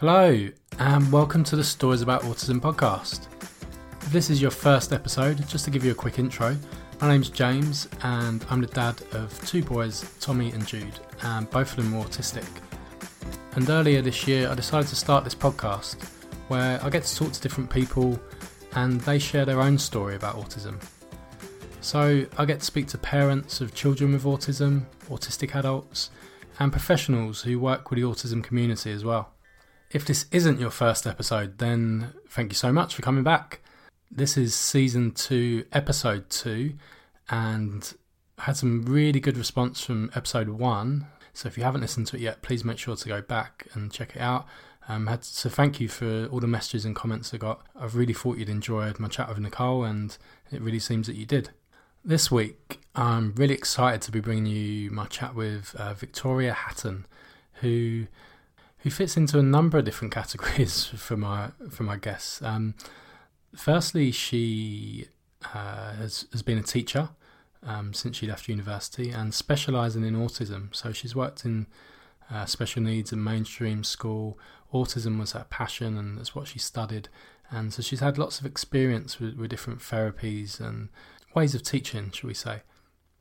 Hello, and welcome to the Stories About Autism podcast. If this is your first episode, just to give you a quick intro, my name's James, and I'm the dad of two boys, Tommy and Jude, and both of them are autistic. And earlier this year, I decided to start this podcast where I get to talk to different people and they share their own story about autism. So I get to speak to parents of children with autism, autistic adults, and professionals who work with the autism community as well. If this isn't your first episode, then thank you so much for coming back. This is season two, episode two, and I had some really good response from episode one. So if you haven't listened to it yet, please make sure to go back and check it out. Um, had so thank you for all the messages and comments I got. I've really thought you'd enjoyed my chat with Nicole, and it really seems that you did. This week, I'm really excited to be bringing you my chat with uh, Victoria Hatton, who who fits into a number of different categories for my for my guests. Um, firstly, she uh, has has been a teacher um, since she left university and specialising in autism. So she's worked in uh, special needs and mainstream school. Autism was her passion, and that's what she studied. And so she's had lots of experience with, with different therapies and ways of teaching, shall we say.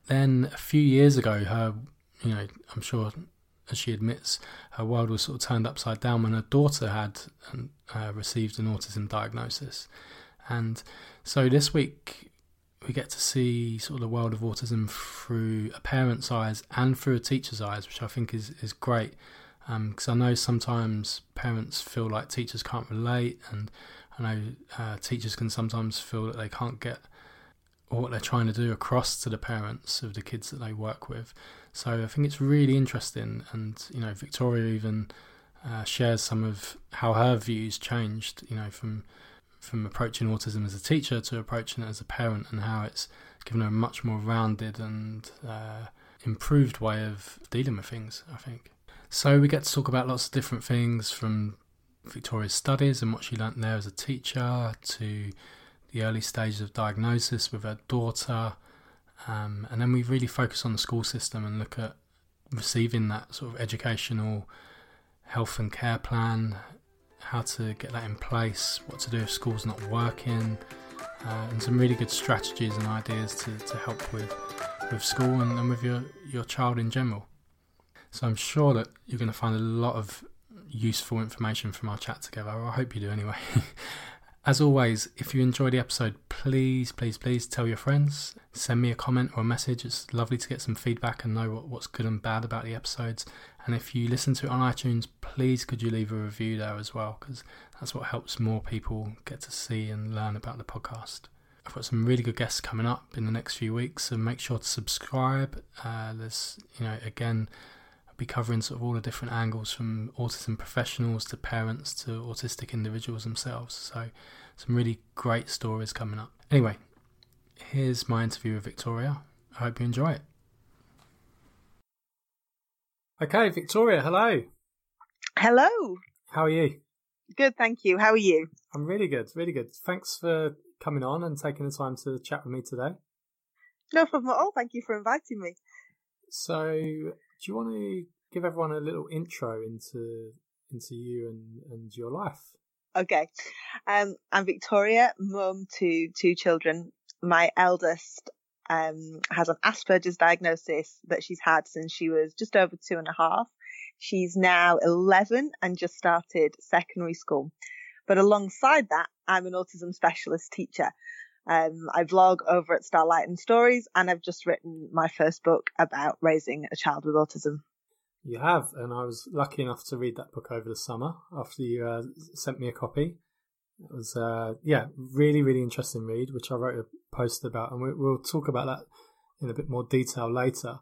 Then a few years ago, her, you know, I'm sure as she admits, her world was sort of turned upside down when her daughter had um, uh, received an autism diagnosis. And so this week, we get to see sort of the world of autism through a parent's eyes and through a teacher's eyes, which I think is, is great. Because um, I know sometimes parents feel like teachers can't relate, and I know uh, teachers can sometimes feel that they can't get what they're trying to do across to the parents of the kids that they work with. So I think it's really interesting, and you know, Victoria even uh, shares some of how her views changed. You know, from from approaching autism as a teacher to approaching it as a parent, and how it's given her a much more rounded and uh, improved way of dealing with things. I think. So we get to talk about lots of different things from Victoria's studies and what she learnt there as a teacher to the early stages of diagnosis with her daughter um, and then we really focus on the school system and look at receiving that sort of educational health and care plan, how to get that in place, what to do if school's not working, uh, and some really good strategies and ideas to, to help with with school and, and with your, your child in general. So I'm sure that you're going to find a lot of useful information from our chat together. I hope you do anyway. As always, if you enjoy the episode, please, please, please tell your friends. Send me a comment or a message. It's lovely to get some feedback and know what, what's good and bad about the episodes. And if you listen to it on iTunes, please could you leave a review there as well, because that's what helps more people get to see and learn about the podcast. I've got some really good guests coming up in the next few weeks, so make sure to subscribe. Uh, there's, you know, again, be covering sort of all the different angles from autism professionals to parents to autistic individuals themselves. So, some really great stories coming up. Anyway, here's my interview with Victoria. I hope you enjoy it. Okay, Victoria, hello. Hello. How are you? Good, thank you. How are you? I'm really good, really good. Thanks for coming on and taking the time to chat with me today. No problem at all. Thank you for inviting me. So, do you want to give everyone a little intro into into you and, and your life? Okay. Um, I'm Victoria, mum to two children. My eldest um, has an Asperger's diagnosis that she's had since she was just over two and a half. She's now 11 and just started secondary school. But alongside that, I'm an autism specialist teacher. Um, I vlog over at Starlight and Stories, and I've just written my first book about raising a child with autism. You have, and I was lucky enough to read that book over the summer after you uh, sent me a copy. It was, uh, yeah, really, really interesting read, which I wrote a post about, and we, we'll talk about that in a bit more detail later.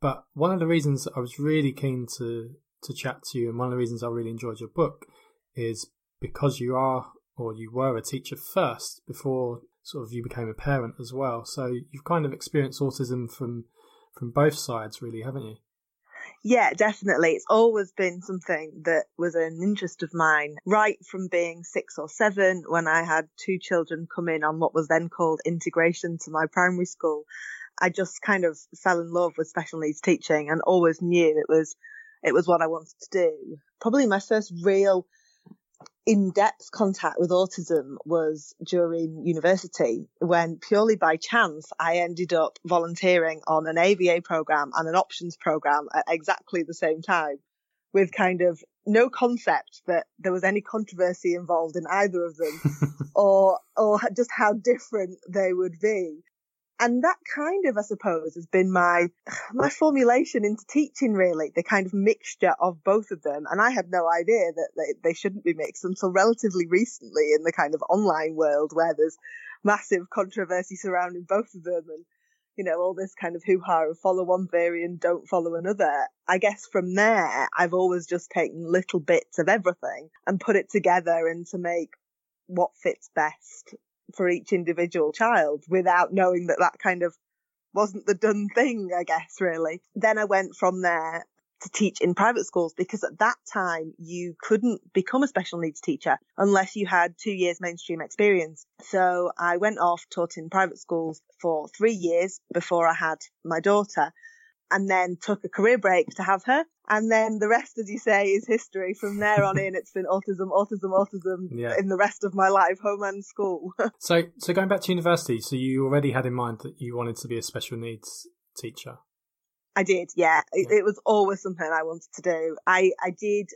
But one of the reasons I was really keen to to chat to you, and one of the reasons I really enjoyed your book, is because you are or you were a teacher first before sort of you became a parent as well. So you've kind of experienced autism from from both sides, really, haven't you? Yeah, definitely. It's always been something that was an interest of mine right from being six or seven when I had two children come in on what was then called integration to my primary school. I just kind of fell in love with special needs teaching and always knew it was it was what I wanted to do. Probably my first real in-depth contact with autism was during university when purely by chance I ended up volunteering on an ABA program and an options program at exactly the same time with kind of no concept that there was any controversy involved in either of them or or just how different they would be and that kind of, I suppose, has been my my formulation into teaching. Really, the kind of mixture of both of them. And I had no idea that they, they shouldn't be mixed until relatively recently in the kind of online world where there's massive controversy surrounding both of them, and you know all this kind of hoo ha of follow one theory and don't follow another. I guess from there, I've always just taken little bits of everything and put it together and to make what fits best for each individual child without knowing that that kind of wasn't the done thing, I guess, really. Then I went from there to teach in private schools because at that time you couldn't become a special needs teacher unless you had two years mainstream experience. So I went off, taught in private schools for three years before I had my daughter and then took a career break to have her. And then the rest, as you say, is history. From there on in, it's been autism, autism, autism yeah. in the rest of my life, home and school. so, so going back to university, so you already had in mind that you wanted to be a special needs teacher. I did, yeah. It, it was always something I wanted to do. I, I did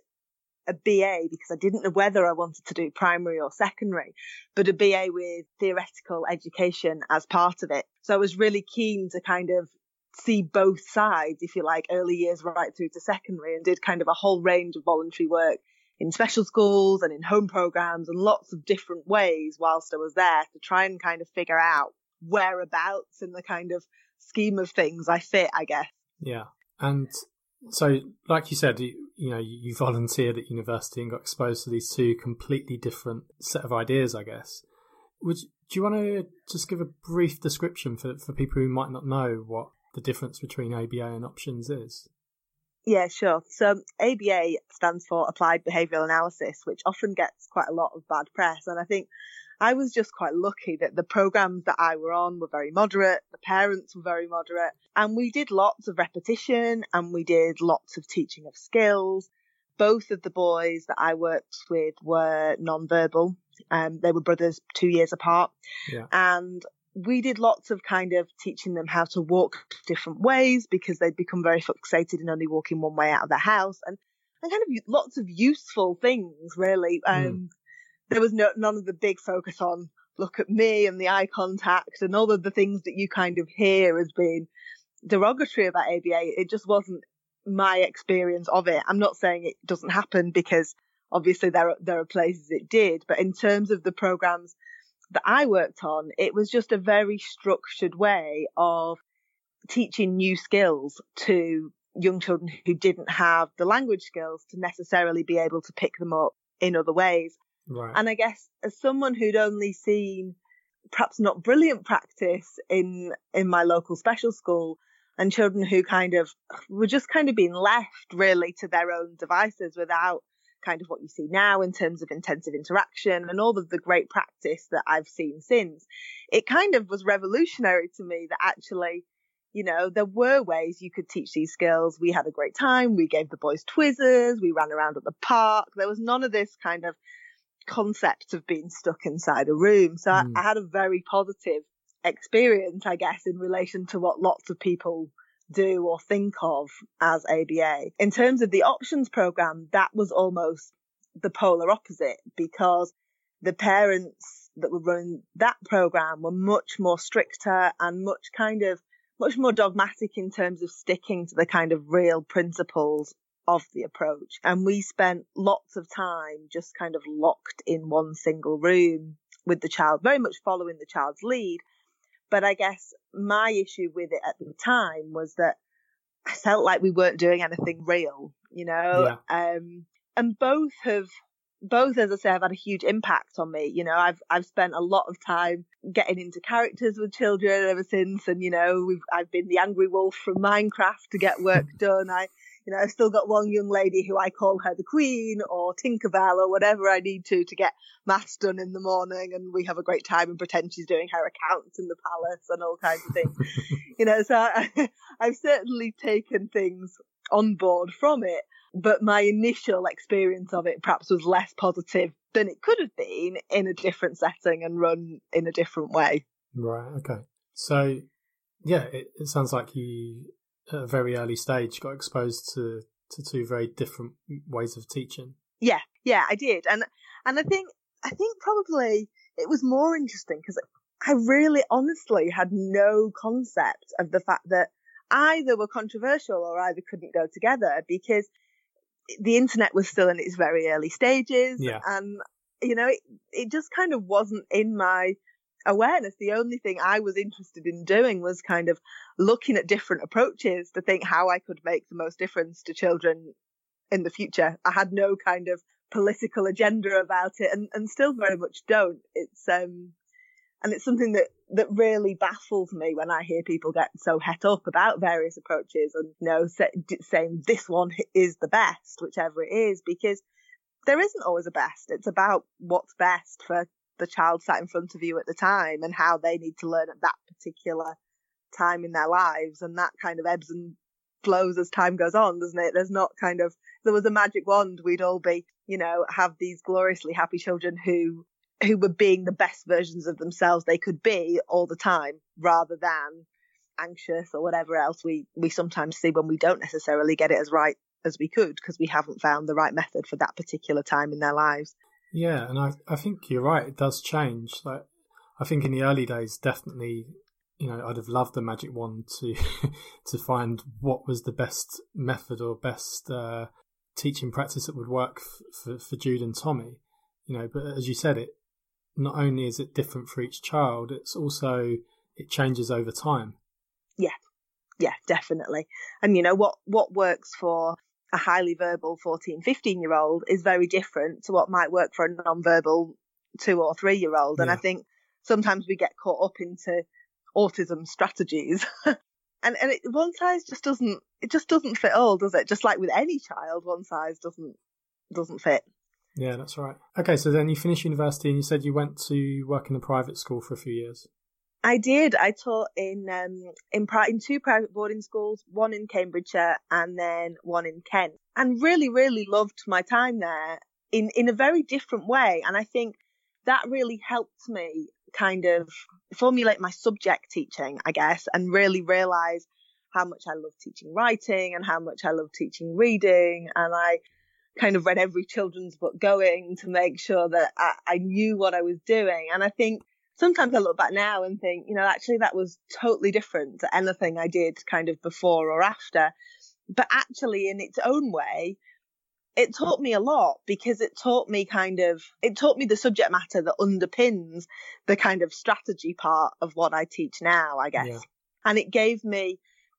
a BA because I didn't know whether I wanted to do primary or secondary, but a BA with theoretical education as part of it. So I was really keen to kind of see both sides, if you like, early years right through to secondary and did kind of a whole range of voluntary work in special schools and in home programs and lots of different ways whilst I was there to try and kind of figure out whereabouts in the kind of scheme of things I fit, I guess. Yeah. And so, like you said, you, you know, you volunteered at university and got exposed to these two completely different set of ideas, I guess. Would do you want to just give a brief description for, for people who might not know what the difference between ABA and options is? Yeah, sure. So ABA stands for Applied Behavioural Analysis, which often gets quite a lot of bad press. And I think I was just quite lucky that the programs that I were on were very moderate, the parents were very moderate, and we did lots of repetition and we did lots of teaching of skills. Both of the boys that I worked with were non-verbal. Um, they were brothers two years apart. Yeah. And we did lots of kind of teaching them how to walk different ways because they'd become very fixated in only walking one way out of the house and, and kind of lots of useful things really. Hmm. Um, mm. there was no, none of the big focus on look at me and the eye contact and all of the things that you kind of hear as being derogatory about ABA. It just wasn't my experience of it. I'm not saying it doesn't happen because obviously there are, there are places it did, but in terms of the programs that I worked on, it was just a very structured way of teaching new skills to young children who didn't have the language skills to necessarily be able to pick them up in other ways. Right. And I guess as someone who'd only seen perhaps not brilliant practice in in my local special school and children who kind of were just kind of being left really to their own devices without kind of what you see now in terms of intensive interaction and all of the great practice that I've seen since, it kind of was revolutionary to me that actually, you know, there were ways you could teach these skills. We had a great time. We gave the boys Twizzlers. We ran around at the park. There was none of this kind of concept of being stuck inside a room. So mm. I, I had a very positive experience, I guess, in relation to what lots of people do or think of as ABA. In terms of the options program, that was almost the polar opposite because the parents that were running that program were much more stricter and much kind of much more dogmatic in terms of sticking to the kind of real principles of the approach. And we spent lots of time just kind of locked in one single room with the child, very much following the child's lead. But I guess my issue with it at the time was that I felt like we weren't doing anything real, you know? Yeah. Um, and both have, both, as I say, have had a huge impact on me. You know, I've, I've spent a lot of time getting into characters with children ever since. And, you know, we've, I've been the angry wolf from Minecraft to get work done. I, you know, I've still got one young lady who I call her the Queen or Tinkerbell or whatever I need to to get maths done in the morning, and we have a great time and pretend she's doing her accounts in the palace and all kinds of things. you know, so I, I've certainly taken things on board from it. But my initial experience of it perhaps was less positive than it could have been in a different setting and run in a different way. Right. Okay. So, yeah, it, it sounds like you, at a very early stage, got exposed to, to two very different ways of teaching. Yeah. Yeah, I did. And, and I think, I think probably it was more interesting because I really honestly had no concept of the fact that either were controversial or either couldn't go together because the internet was still in its very early stages. Yeah. And, you know, it, it just kind of wasn't in my awareness. The only thing I was interested in doing was kind of looking at different approaches to think how I could make the most difference to children in the future. I had no kind of political agenda about it and, and still very much don't. It's, um, and it's something that, that really baffles me when I hear people get so het up about various approaches and, you know, say, saying this one is the best, whichever it is, because there isn't always a best. It's about what's best for the child sat in front of you at the time and how they need to learn at that particular time in their lives. And that kind of ebbs and flows as time goes on, doesn't it? There's not kind of, there was a magic wand, we'd all be, you know, have these gloriously happy children who who were being the best versions of themselves they could be all the time rather than anxious or whatever else we, we sometimes see when we don't necessarily get it as right as we could because we haven't found the right method for that particular time in their lives. Yeah, and I I think you're right. It does change. Like I think in the early days, definitely, you know, I'd have loved the magic wand to to find what was the best method or best uh, teaching practice that would work for for Jude and Tommy. You know, but as you said, it not only is it different for each child, it's also it changes over time. Yeah, yeah, definitely. And you know what what works for a highly verbal 14, 15 year old is very different to what might work for a non-verbal two or three year old. And yeah. I think sometimes we get caught up into autism strategies. and and it, one size just doesn't it just doesn't fit all, does it? Just like with any child, one size doesn't doesn't fit. Yeah, that's right. Okay, so then you finished university and you said you went to work in a private school for a few years. I did. I taught in um, in, pri- in two private boarding schools, one in Cambridgeshire and then one in Kent, and really, really loved my time there in in a very different way. And I think that really helped me kind of formulate my subject teaching, I guess, and really realize how much I love teaching writing and how much I love teaching reading. And I kind of read every children's book going to make sure that I, I knew what I was doing. And I think sometimes I look back now and think, you know, actually that was totally different to anything I did kind of before or after. But actually, in its own way, it taught me a lot because it taught me kind of, it taught me the subject matter that underpins the kind of strategy part of what I teach now, I guess. Yeah. And it gave me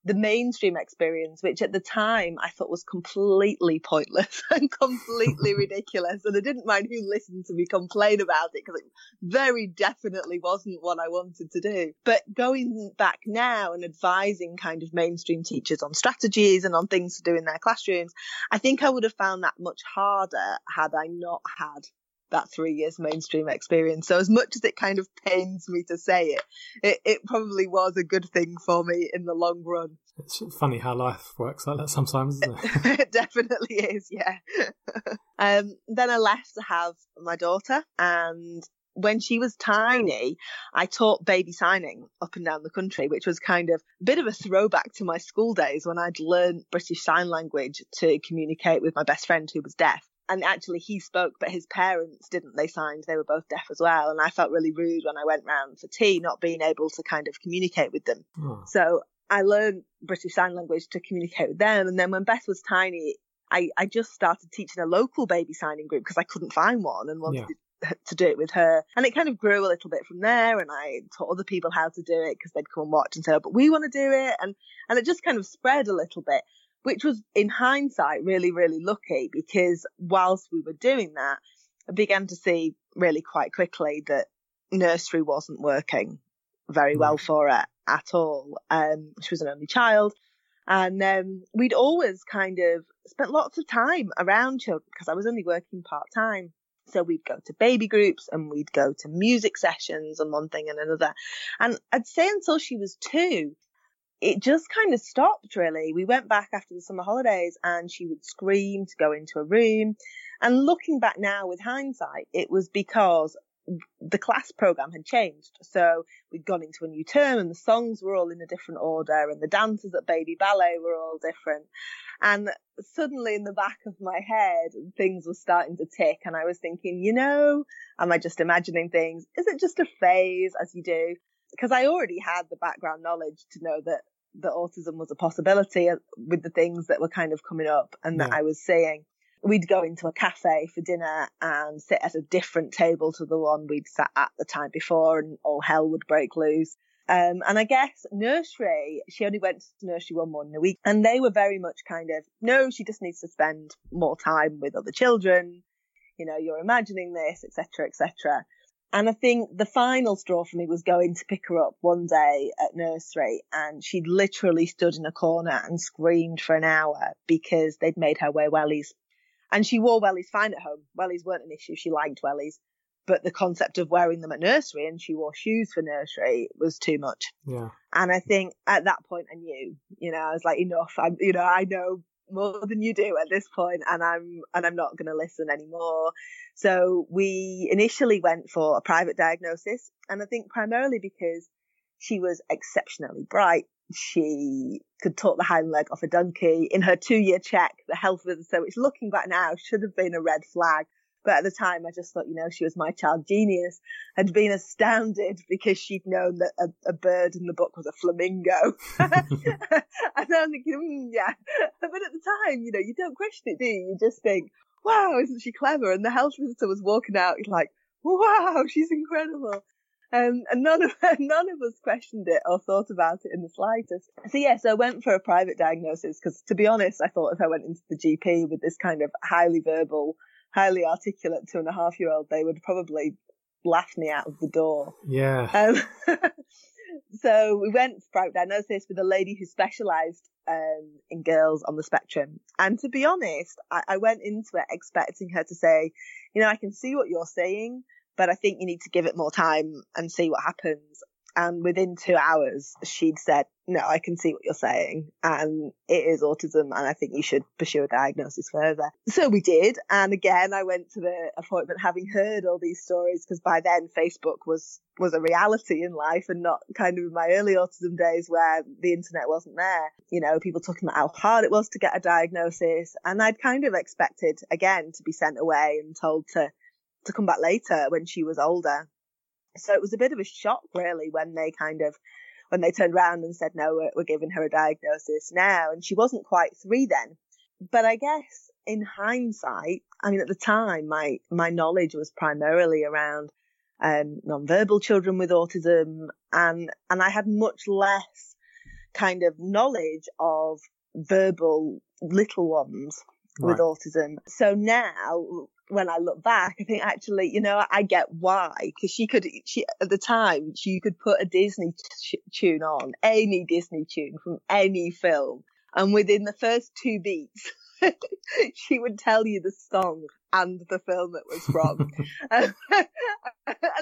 the mainstream experience, which at the time I thought was completely pointless and completely ridiculous. And I didn't mind who listened to me complain about it because it very definitely wasn't what I wanted to do. But going back now and advising kind of mainstream teachers on strategies and on things to do in their classrooms, I think I would have found that much harder had I not had that three years mainstream experience. So as much as it kind of pains me to say it, it, it probably was a good thing for me in the long run. It's funny how life works like that sometimes, isn't it? it definitely is, yeah. um, then I left to have my daughter and when she was tiny, I taught baby signing up and down the country, which was kind of a bit of a throwback to my school days when I'd learned British Sign Language to communicate with my best friend who was deaf and actually he spoke, but his parents didn't. They signed, they were both deaf as well. And I felt really rude when I went round for tea, not being able to kind of communicate with them. Oh. So I learned British Sign Language to communicate with them. And then when Beth was tiny, I, I just started teaching a local baby signing group because I couldn't find one and wanted yeah. to do it with her. And it kind of grew a little bit from there. And I taught other people how to do it because they'd come and watch and say, oh, but we want to do it. And, and it just kind of spread a little bit which was in hindsight really, really lucky because whilst we were doing that, I began to see really quite quickly that nursery wasn't working very well for her at all. Um, she was an only child. And um, we'd always kind of spent lots of time around children because I was only working part time. So we'd go to baby groups and we'd go to music sessions and one thing and another. And I'd say until she was two, it just kind of stopped really. We went back after the summer holidays and she would scream to go into a room. And looking back now with hindsight, it was because the class program had changed. So we'd gone into a new term and the songs were all in a different order and the dances at baby ballet were all different. And suddenly in the back of my head, things were starting to tick and I was thinking, you know, am I just imagining things? Is it just a phase as you do? Because I already had the background knowledge to know that that autism was a possibility with the things that were kind of coming up and yeah. that I was seeing we'd go into a cafe for dinner and sit at a different table to the one we'd sat at the time before and all hell would break loose. Um, and I guess nursery, she only went to nursery one morning a week and they were very much kind of, no, she just needs to spend more time with other children. You know, you're imagining this, etc., etc. And I think the final straw for me was going to pick her up one day at nursery and she'd literally stood in a corner and screamed for an hour because they'd made her wear wellies and she wore wellies fine at home. Wellies weren't an issue. She liked wellies. But the concept of wearing them at nursery and she wore shoes for nursery was too much. Yeah. And I think at that point I knew, you know, I was like, enough. I'm, you know, I know more than you do at this point and I'm, and I'm not going to listen anymore. So we initially went for a private diagnosis. And I think primarily because she was exceptionally bright she could talk the hind leg off a donkey. In her two year check, the health visitor, which looking back now should have been a red flag. But at the time, I just thought, you know, she was my child genius, had been astounded because she'd known that a, a bird in the book was a flamingo. and I'm thinking, mm, yeah. But at the time, you know, you don't question it, do you? You just think, wow, isn't she clever? And the health visitor was walking out, like, wow, she's incredible. Um, and none of none of us questioned it or thought about it in the slightest. So yeah, so I went for a private diagnosis because, to be honest, I thought if I went into the GP with this kind of highly verbal, highly articulate two and a half year old, they would probably laugh me out of the door. Yeah. Um, so we went for private diagnosis with a lady who specialised um, in girls on the spectrum. And to be honest, I, I went into it expecting her to say, you know, I can see what you're saying but I think you need to give it more time and see what happens. And within two hours, she'd said, no, I can see what you're saying. And it is autism. And I think you should pursue a diagnosis further. So we did. And again, I went to the appointment having heard all these stories because by then Facebook was, was a reality in life and not kind of in my early autism days where the internet wasn't there. You know, people talking about how hard it was to get a diagnosis. And I'd kind of expected again to be sent away and told to to come back later when she was older. So it was a bit of a shock really when they kind of when they turned around and said no we're, we're giving her a diagnosis now and she wasn't quite 3 then. But I guess in hindsight, I mean at the time my my knowledge was primarily around um, non-verbal children with autism and and I had much less kind of knowledge of verbal little ones right. with autism. So now when I look back, I think actually, you know, I get why because she could, she at the time she could put a Disney t- tune on any Disney tune from any film, and within the first two beats, she would tell you the song and the film it was from. and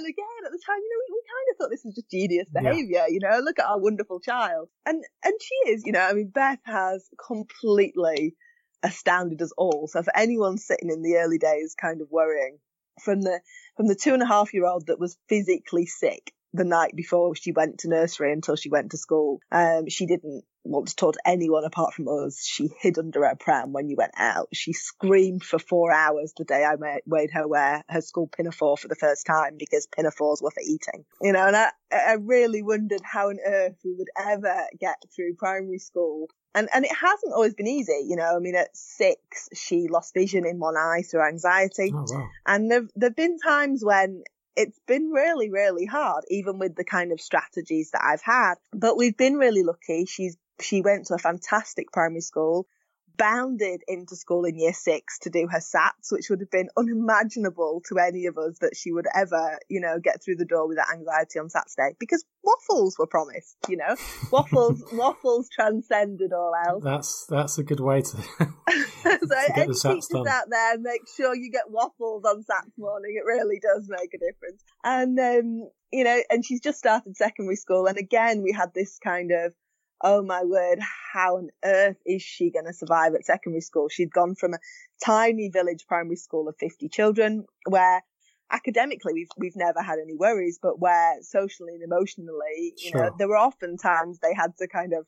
again, at the time, you know, we, we kind of thought this was just genius behavior. Yeah. You know, look at our wonderful child, and and she is. You know, I mean, Beth has completely astounded us all. So for anyone sitting in the early days kind of worrying, from the from the two and a half year old that was physically sick the night before she went to nursery until she went to school. Um, she didn't want to talk to anyone apart from us. She hid under her pram when you went out. She screamed for four hours the day I made her wear her school pinafore for the first time because pinafores were for eating. You know, and I, I really wondered how on earth we would ever get through primary school and and it hasn't always been easy, you know. I mean, at six, she lost vision in one eye through anxiety, oh, wow. and there've there've been times when it's been really really hard, even with the kind of strategies that I've had. But we've been really lucky. She's she went to a fantastic primary school bounded into school in year six to do her SATs, which would have been unimaginable to any of us that she would ever, you know, get through the door with that anxiety on Saturday because waffles were promised, you know, waffles, waffles transcended all else. That's, that's a good way to, so to any teachers done. out there, make sure you get waffles on SATs morning. It really does make a difference. And, um, you know, and she's just started secondary school. And again, we had this kind of, oh my word, how on earth is she going to survive at secondary school? She'd gone from a tiny village primary school of 50 children where academically we've we've never had any worries, but where socially and emotionally, you sure. know, there were often times they had to kind of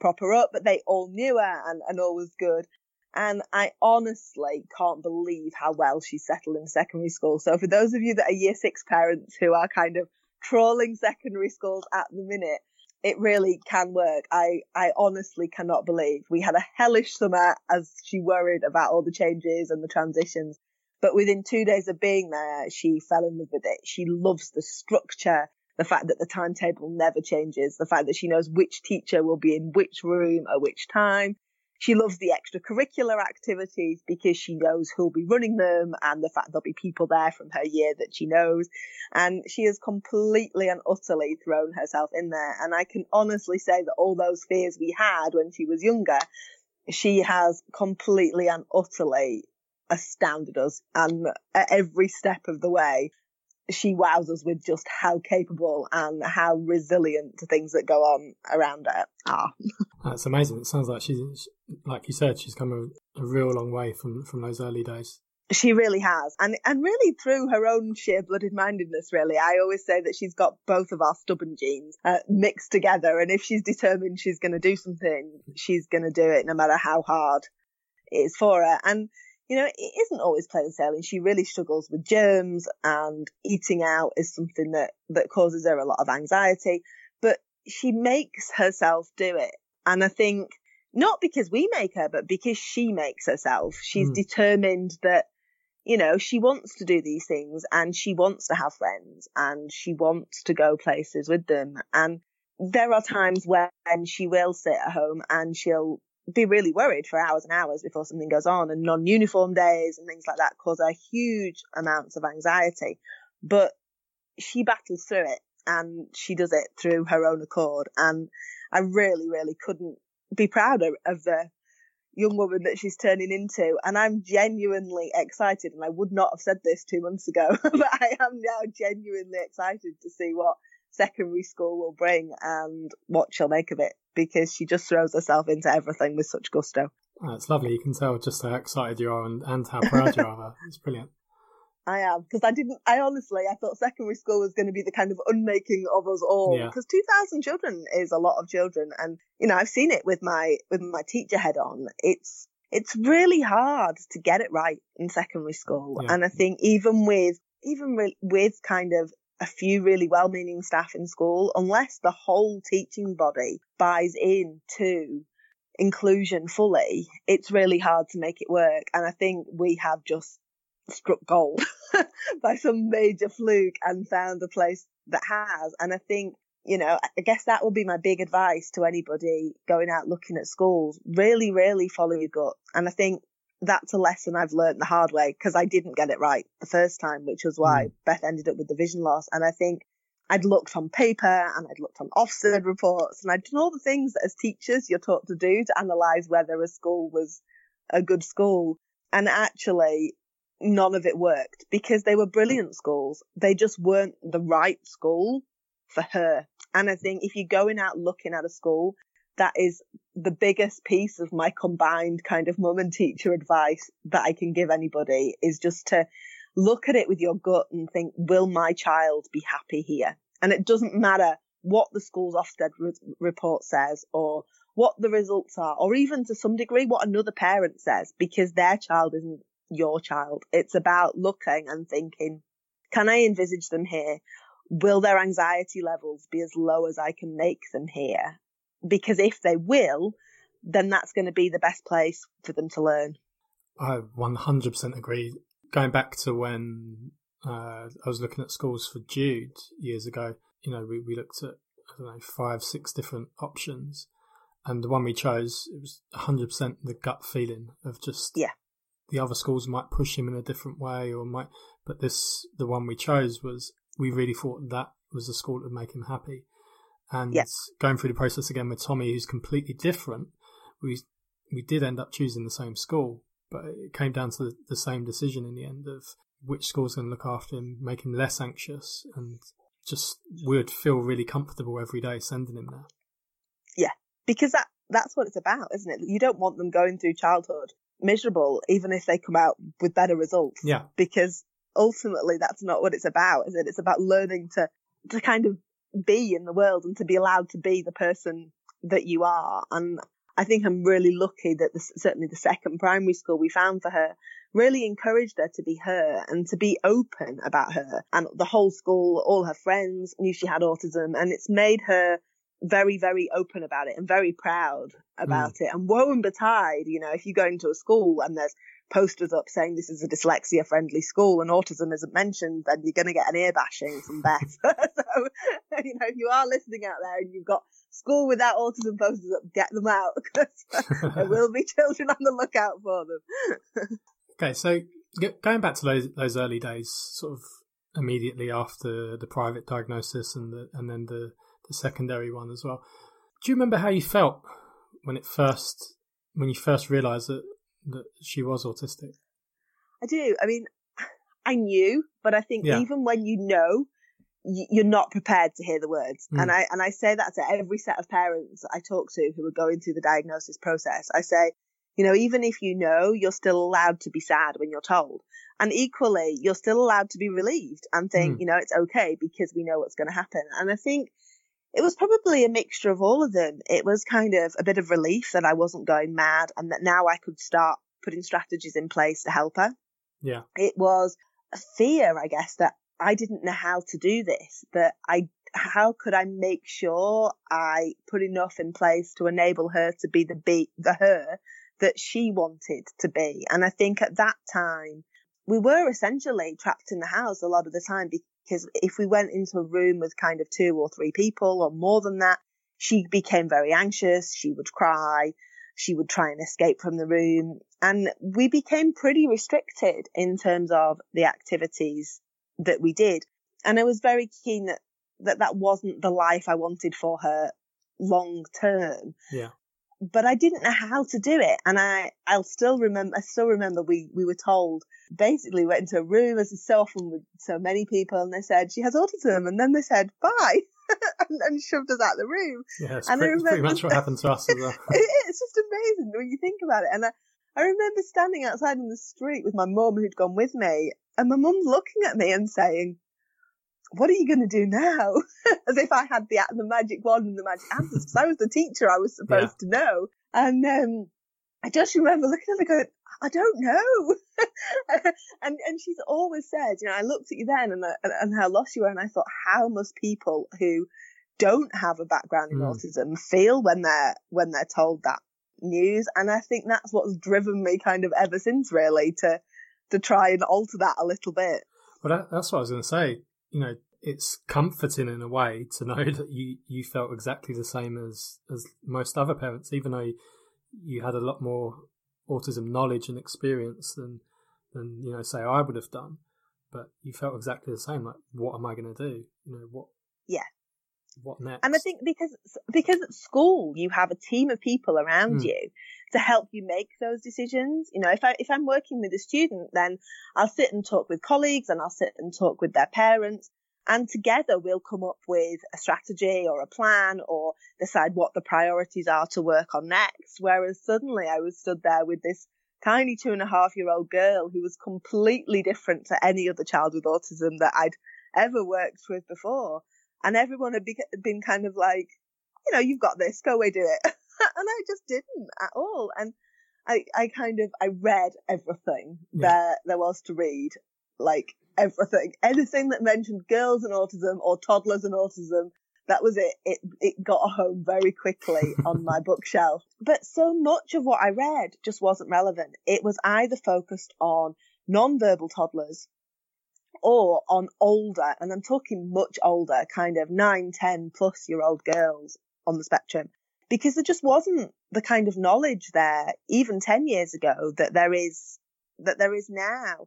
prop her up, but they all knew her and, and all was good. And I honestly can't believe how well she's settled in secondary school. So for those of you that are year six parents who are kind of trawling secondary schools at the minute, it really can work. I, I honestly cannot believe we had a hellish summer as she worried about all the changes and the transitions. But within two days of being there, she fell in love with it. She loves the structure, the fact that the timetable never changes, the fact that she knows which teacher will be in which room at which time. She loves the extracurricular activities because she knows who'll be running them and the fact there'll be people there from her year that she knows. And she has completely and utterly thrown herself in there. And I can honestly say that all those fears we had when she was younger, she has completely and utterly astounded us and at every step of the way she wows us with just how capable and how resilient to things that go on around her are. That's amazing. It sounds like she's, like you said, she's come a, a real long way from, from those early days. She really has. And and really through her own sheer blooded mindedness, really. I always say that she's got both of our stubborn genes uh, mixed together. And if she's determined she's going to do something, she's going to do it no matter how hard it is for her. And you know, it isn't always plain sailing. She really struggles with germs and eating out is something that, that causes her a lot of anxiety, but she makes herself do it. And I think not because we make her, but because she makes herself, she's mm. determined that, you know, she wants to do these things and she wants to have friends and she wants to go places with them. And there are times when she will sit at home and she'll be really worried for hours and hours before something goes on and non-uniform days and things like that cause her huge amounts of anxiety. But she battles through it and she does it through her own accord. And I really, really couldn't be prouder of the young woman that she's turning into. And I'm genuinely excited. And I would not have said this two months ago, but I am now genuinely excited to see what secondary school will bring and what she'll make of it because she just throws herself into everything with such gusto. Oh, it's lovely. You can tell just how excited you are and, and how proud you are. Of her. It's brilliant. I am because I didn't. I honestly, I thought secondary school was going to be the kind of unmaking of us all. Because yeah. two thousand children is a lot of children, and you know I've seen it with my with my teacher head on. It's it's really hard to get it right in secondary school, yeah. and I think even with even re- with kind of a few really well-meaning staff in school, unless the whole teaching body buys in to inclusion fully, it's really hard to make it work. And I think we have just struck gold by some major fluke and found a place that has. And I think, you know, I guess that would be my big advice to anybody going out looking at schools. Really, really follow your gut. And I think that's a lesson I've learned the hard way because I didn't get it right the first time, which was why mm. Beth ended up with the vision loss. And I think I'd looked on paper and I'd looked on Ofsted reports and I'd done all the things that as teachers you're taught to do to analyze whether a school was a good school. And actually none of it worked because they were brilliant schools. They just weren't the right school for her. And I think if you're going out looking at a school that is the biggest piece of my combined kind of mum and teacher advice that I can give anybody is just to look at it with your gut and think, will my child be happy here? And it doesn't matter what the school's Ofsted re- report says or what the results are, or even to some degree what another parent says, because their child isn't your child. It's about looking and thinking, can I envisage them here? Will their anxiety levels be as low as I can make them here? Because if they will, then that's going to be the best place for them to learn. I 100% agree. Going back to when uh, I was looking at schools for Jude years ago, you know, we, we looked at, I don't know, five, six different options. And the one we chose, it was 100% the gut feeling of just, yeah. The other schools might push him in a different way or might, but this, the one we chose was, we really thought that was the school that would make him happy and yeah. going through the process again with Tommy, who's completely different. We we did end up choosing the same school, but it came down to the, the same decision in the end of which school's going to look after him, make him less anxious, and just would feel really comfortable every day sending him there. Yeah, because that that's what it's about, isn't it? You don't want them going through childhood miserable, even if they come out with better results. Yeah. Because ultimately that's not what it's about, is it? It's about learning to, to kind of be in the world and to be allowed to be the person that you are. And I think I'm really lucky that the, certainly the second primary school we found for her really encouraged her to be her and to be open about her. And the whole school, all her friends knew she had autism and it's made her very, very open about it and very proud about mm. it. And woe and betide, you know, if you go into a school and there's posters up saying this is a dyslexia friendly school and autism isn't mentioned, then you're going to get an ear bashing from Beth. so, you know, if you are listening out there and you've got school without autism posters up, get them out because there will be children on the lookout for them. okay, so going back to those those early days, sort of immediately after the private diagnosis and the, and then the the secondary one as well. Do you remember how you felt when it first when you first realised that that she was autistic? I do. I mean, I knew, but I think yeah. even when you know, you're not prepared to hear the words. Mm. And I and I say that to every set of parents I talk to who are going through the diagnosis process. I say, you know, even if you know, you're still allowed to be sad when you're told. And equally, you're still allowed to be relieved and think, mm. you know, it's okay because we know what's going to happen. And I think it was probably a mixture of all of them. It was kind of a bit of relief that I wasn't going mad and that now I could start putting strategies in place to help her. Yeah. It was a fear, I guess, that I didn't know how to do this, that I, how could I make sure I put enough in place to enable her to be the be, the her that she wanted to be. And I think at that time, we were essentially trapped in the house a lot of the time because if we went into a room with kind of two or three people or more than that, she became very anxious. She would cry. She would try and escape from the room. And we became pretty restricted in terms of the activities that we did. And I was very keen that that, that wasn't the life I wanted for her long term. Yeah. But I didn't know how to do it. And I, I'll still remember, I still remember we, we were told basically went into a room as is so often with so many people and they said she has autism and then they said bye and, and, shoved us out of the room. Yeah, it's and pretty, remember, pretty much what happened to us as well. it's just amazing when you think about it. And I, I remember standing outside in the street with my mum who'd gone with me and my mum looking at me and saying, what are you going to do now? As if I had the the magic wand and the magic answers, because I was the teacher I was supposed yeah. to know. And um, I just remember looking at her going, I don't know. and and she's always said, you know, I looked at you then and and how lost you were, and I thought, how must people who don't have a background in mm. autism feel when they're when they're told that news? And I think that's what's driven me kind of ever since, really, to to try and alter that a little bit. Well, that, that's what I was going to say. You know, it's comforting in a way to know that you you felt exactly the same as as most other parents, even though you had a lot more autism knowledge and experience than than you know say I would have done. But you felt exactly the same. Like, what am I going to do? You know what? Yeah. What next? And I think because because at school you have a team of people around mm. you to help you make those decisions. You know, if I if I'm working with a student, then I'll sit and talk with colleagues and I'll sit and talk with their parents and together we'll come up with a strategy or a plan or decide what the priorities are to work on next. Whereas suddenly I was stood there with this tiny two and a half year old girl who was completely different to any other child with autism that I'd ever worked with before. And everyone had been kind of like, you know, you've got this, go away, do it. and I just didn't at all. And I, I kind of, I read everything yeah. there, there was to read. Like everything. Anything that mentioned girls and autism or toddlers and autism, that was it. It, it got a home very quickly on my bookshelf. But so much of what I read just wasn't relevant. It was either focused on non-verbal toddlers or on older, and I'm talking much older, kind of nine, ten plus year old girls on the spectrum. Because there just wasn't the kind of knowledge there, even 10 years ago, that there is, that there is now.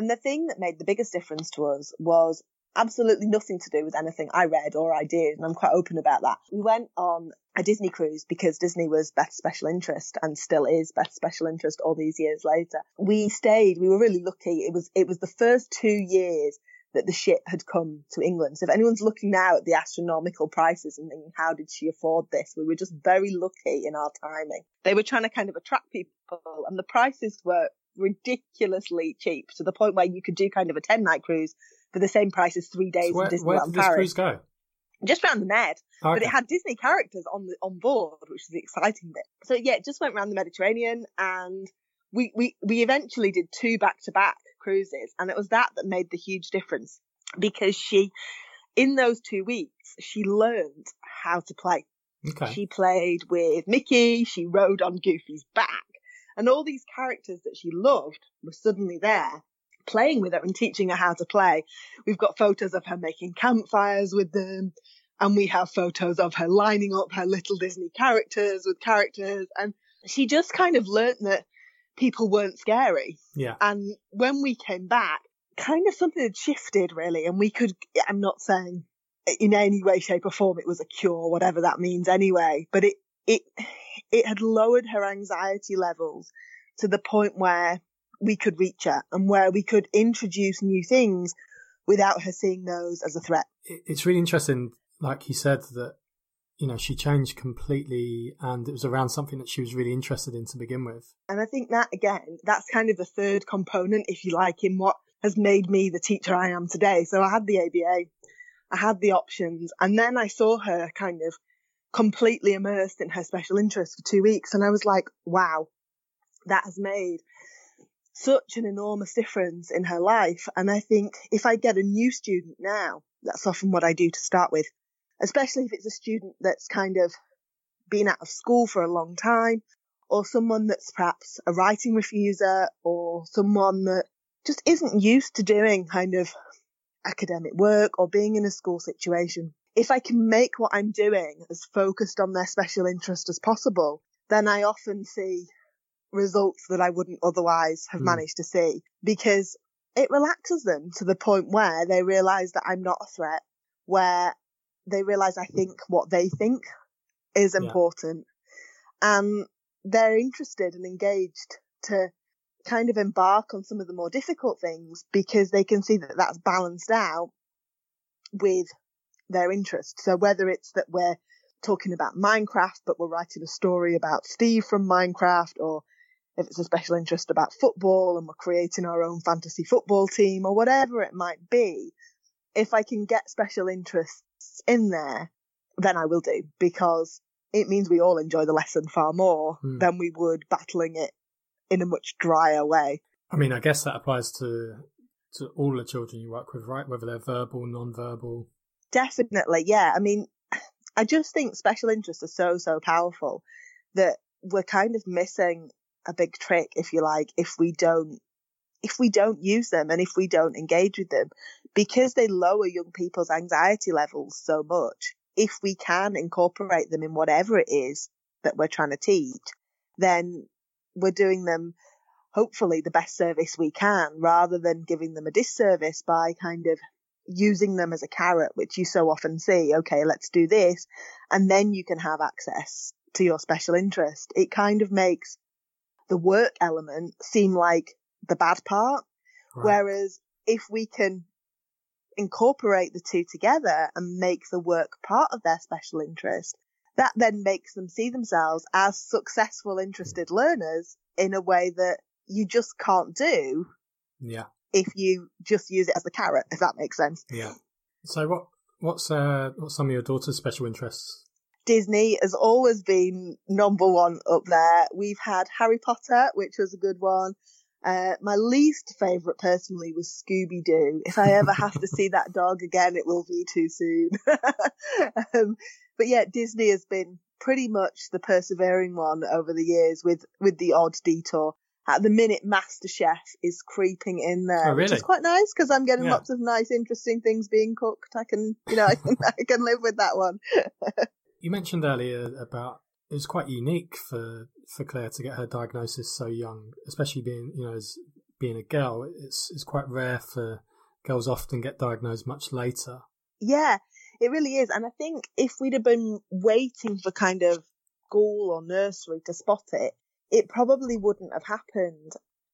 And the thing that made the biggest difference to us was absolutely nothing to do with anything I read or I did, and I'm quite open about that. We went on a Disney cruise because Disney was Beth's special interest and still is Beth's special interest all these years later. We stayed, we were really lucky. It was it was the first two years that the ship had come to England. So if anyone's looking now at the astronomical prices and thinking, how did she afford this? We were just very lucky in our timing. They were trying to kind of attract people and the prices were ridiculously cheap to the point where you could do kind of a 10 night cruise for the same price as three days So where, in Disneyland where did this Paris. cruise go? Just around the Med but it had Disney characters on the on board, which is the exciting bit. So yeah, it just went around the Mediterranean, and we we we eventually did two back to back cruises, and it was that that made the huge difference because she, in those two weeks, she learned how to play. okay. She played with Mickey, she rode on Goofy's back, and all these characters that she loved were suddenly there playing with her and teaching her how to play. We've got photos of her making campfires with them, and we have photos of her lining up her little Disney characters with characters, and she just kind of learnt that people weren't scary. yeah. And when we came back, kind of something had shifted really, and we could, I'm not saying in any way, shape or form it was a cure, whatever that means anyway, but it, it, it had lowered her anxiety levels to the point where we could reach her and where we could introduce new things without her seeing those as a threat. It's really interesting, like you said, that you know she changed completely, and it was around something that she was really interested in to begin with. And I think that again, that's kind of the third component, if you like, in what has made me the teacher I am today. So I had the ABA, I had the options, and then I saw her kind of completely immersed in her special interest for two weeks. And I was like, wow, that has made such an enormous difference in her life. And I think if I get a new student now, that's often what I do to start with, especially if it's a student that's kind of been out of school for a long time or someone that's perhaps a writing refuser or someone that just isn't used to doing kind of academic work or being in a school situation. If I can make what I'm doing as focused on their special interest as possible, then I often see results that I wouldn't otherwise have Hmm. managed to see because it relaxes them to the point where they realize that I'm not a threat, where they realize I think what they think is Yeah. important and they're interested and engaged to kind of embark on some of the more difficult things because they can see that that's balanced out with their interest. So whether it's that we're talking about Minecraft, but we're writing a story about Steve from Minecraft, or if it's a special interest about football and we're creating our own fantasy football team or whatever it might be, if I can get special interests in there, then I will do because it means we all enjoy the lesson far more Hmm. than we would battling it in a much drier way. I mean, I guess that applies to to all the children you work with, right? Whether they're verbal, non-verbal. Definitely, yeah. I mean, I just think special interests are so, so powerful that we're kind of missing a big trick, if you like, if we don't, if we don't use them and if we don't engage with them because they lower young people's anxiety levels so much. If we can incorporate them in whatever it is that we're trying to teach, then we're doing them hopefully the best service we can rather than giving them a disservice by kind of using them as a carrot, which you so often see. Okay, let's do this. And then you can have access to your special interest. It kind of makes the work element seem like the bad part. Right? Whereas if we can incorporate the two together and make the work part of their special interest, that then makes them see themselves as successful, interested learners in a way that you just can't do yeah, if you just use it as a carrot, if that makes sense. yeah. So what what's uh what's some of your daughter's special interests? Disney has always been number one up there. We've had Harry Potter, which was a good one. Uh, my least favourite personally was Scooby Doo. If I ever have to see that dog again, it will be too soon. um, but yeah, Disney has been pretty much the persevering one over the years with, with the odd detour. At the minute, MasterChef is creeping in there, Oh, which is quite nice because I'm getting Yeah. lots of nice, interesting things being cooked. I can, you know, I can, I can live with that one. You mentioned earlier about it was quite unique for for Claire to get her diagnosis so young, especially being you know as being a girl. It's it's quite rare for girls often get diagnosed much later. Yeah, it really is. And I think if we'd have been waiting for kind of school or nursery to spot it, it probably wouldn't have happened.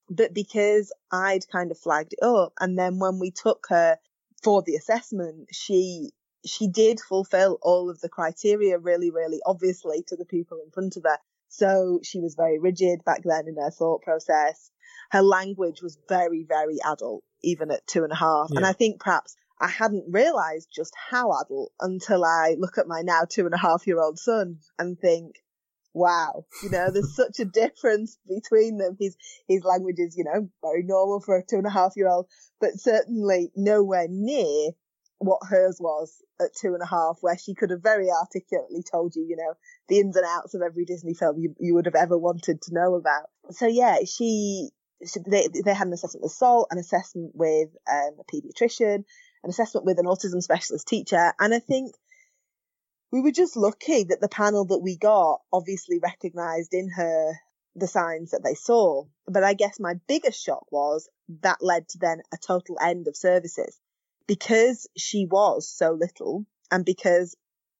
But because I'd kind of flagged it up, and then when we took her for the assessment, she she did fulfill all of the criteria really, really obviously to the people in front of her. So she was very rigid back then in her thought process. Her language was very, very adult, even at two and a half. Yeah. And I think perhaps I hadn't realized just how adult until I look at my now two and a half year old son and think, wow, you know, there's such a difference between them. His, his language is, you know, very normal for a two and a half year old, but certainly nowhere near what hers was at two and a half, where she could have very articulately told you, you know, the ins and outs of every Disney film you, you would have ever wanted to know about. So yeah, she, she they, they had an assessment with SALT, an assessment with um, a paediatrician, an assessment with an autism specialist teacher. And I think we were just lucky that the panel that we got obviously recognized in her the signs that they saw. But I guess my biggest shock was that led to then a total end of services because she was so little and because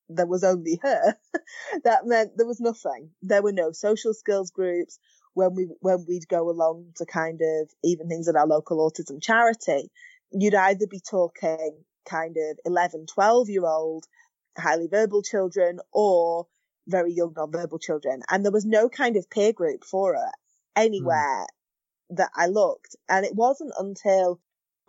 there was only her, that meant there was nothing. There were no social skills groups when we, when we'd go along to kind of even things at our local autism charity. You'd either be talking kind of 11, 12 year old, highly verbal children or very young non-verbal children. And there was no kind of peer group for her anywhere mm. that I looked. And it wasn't until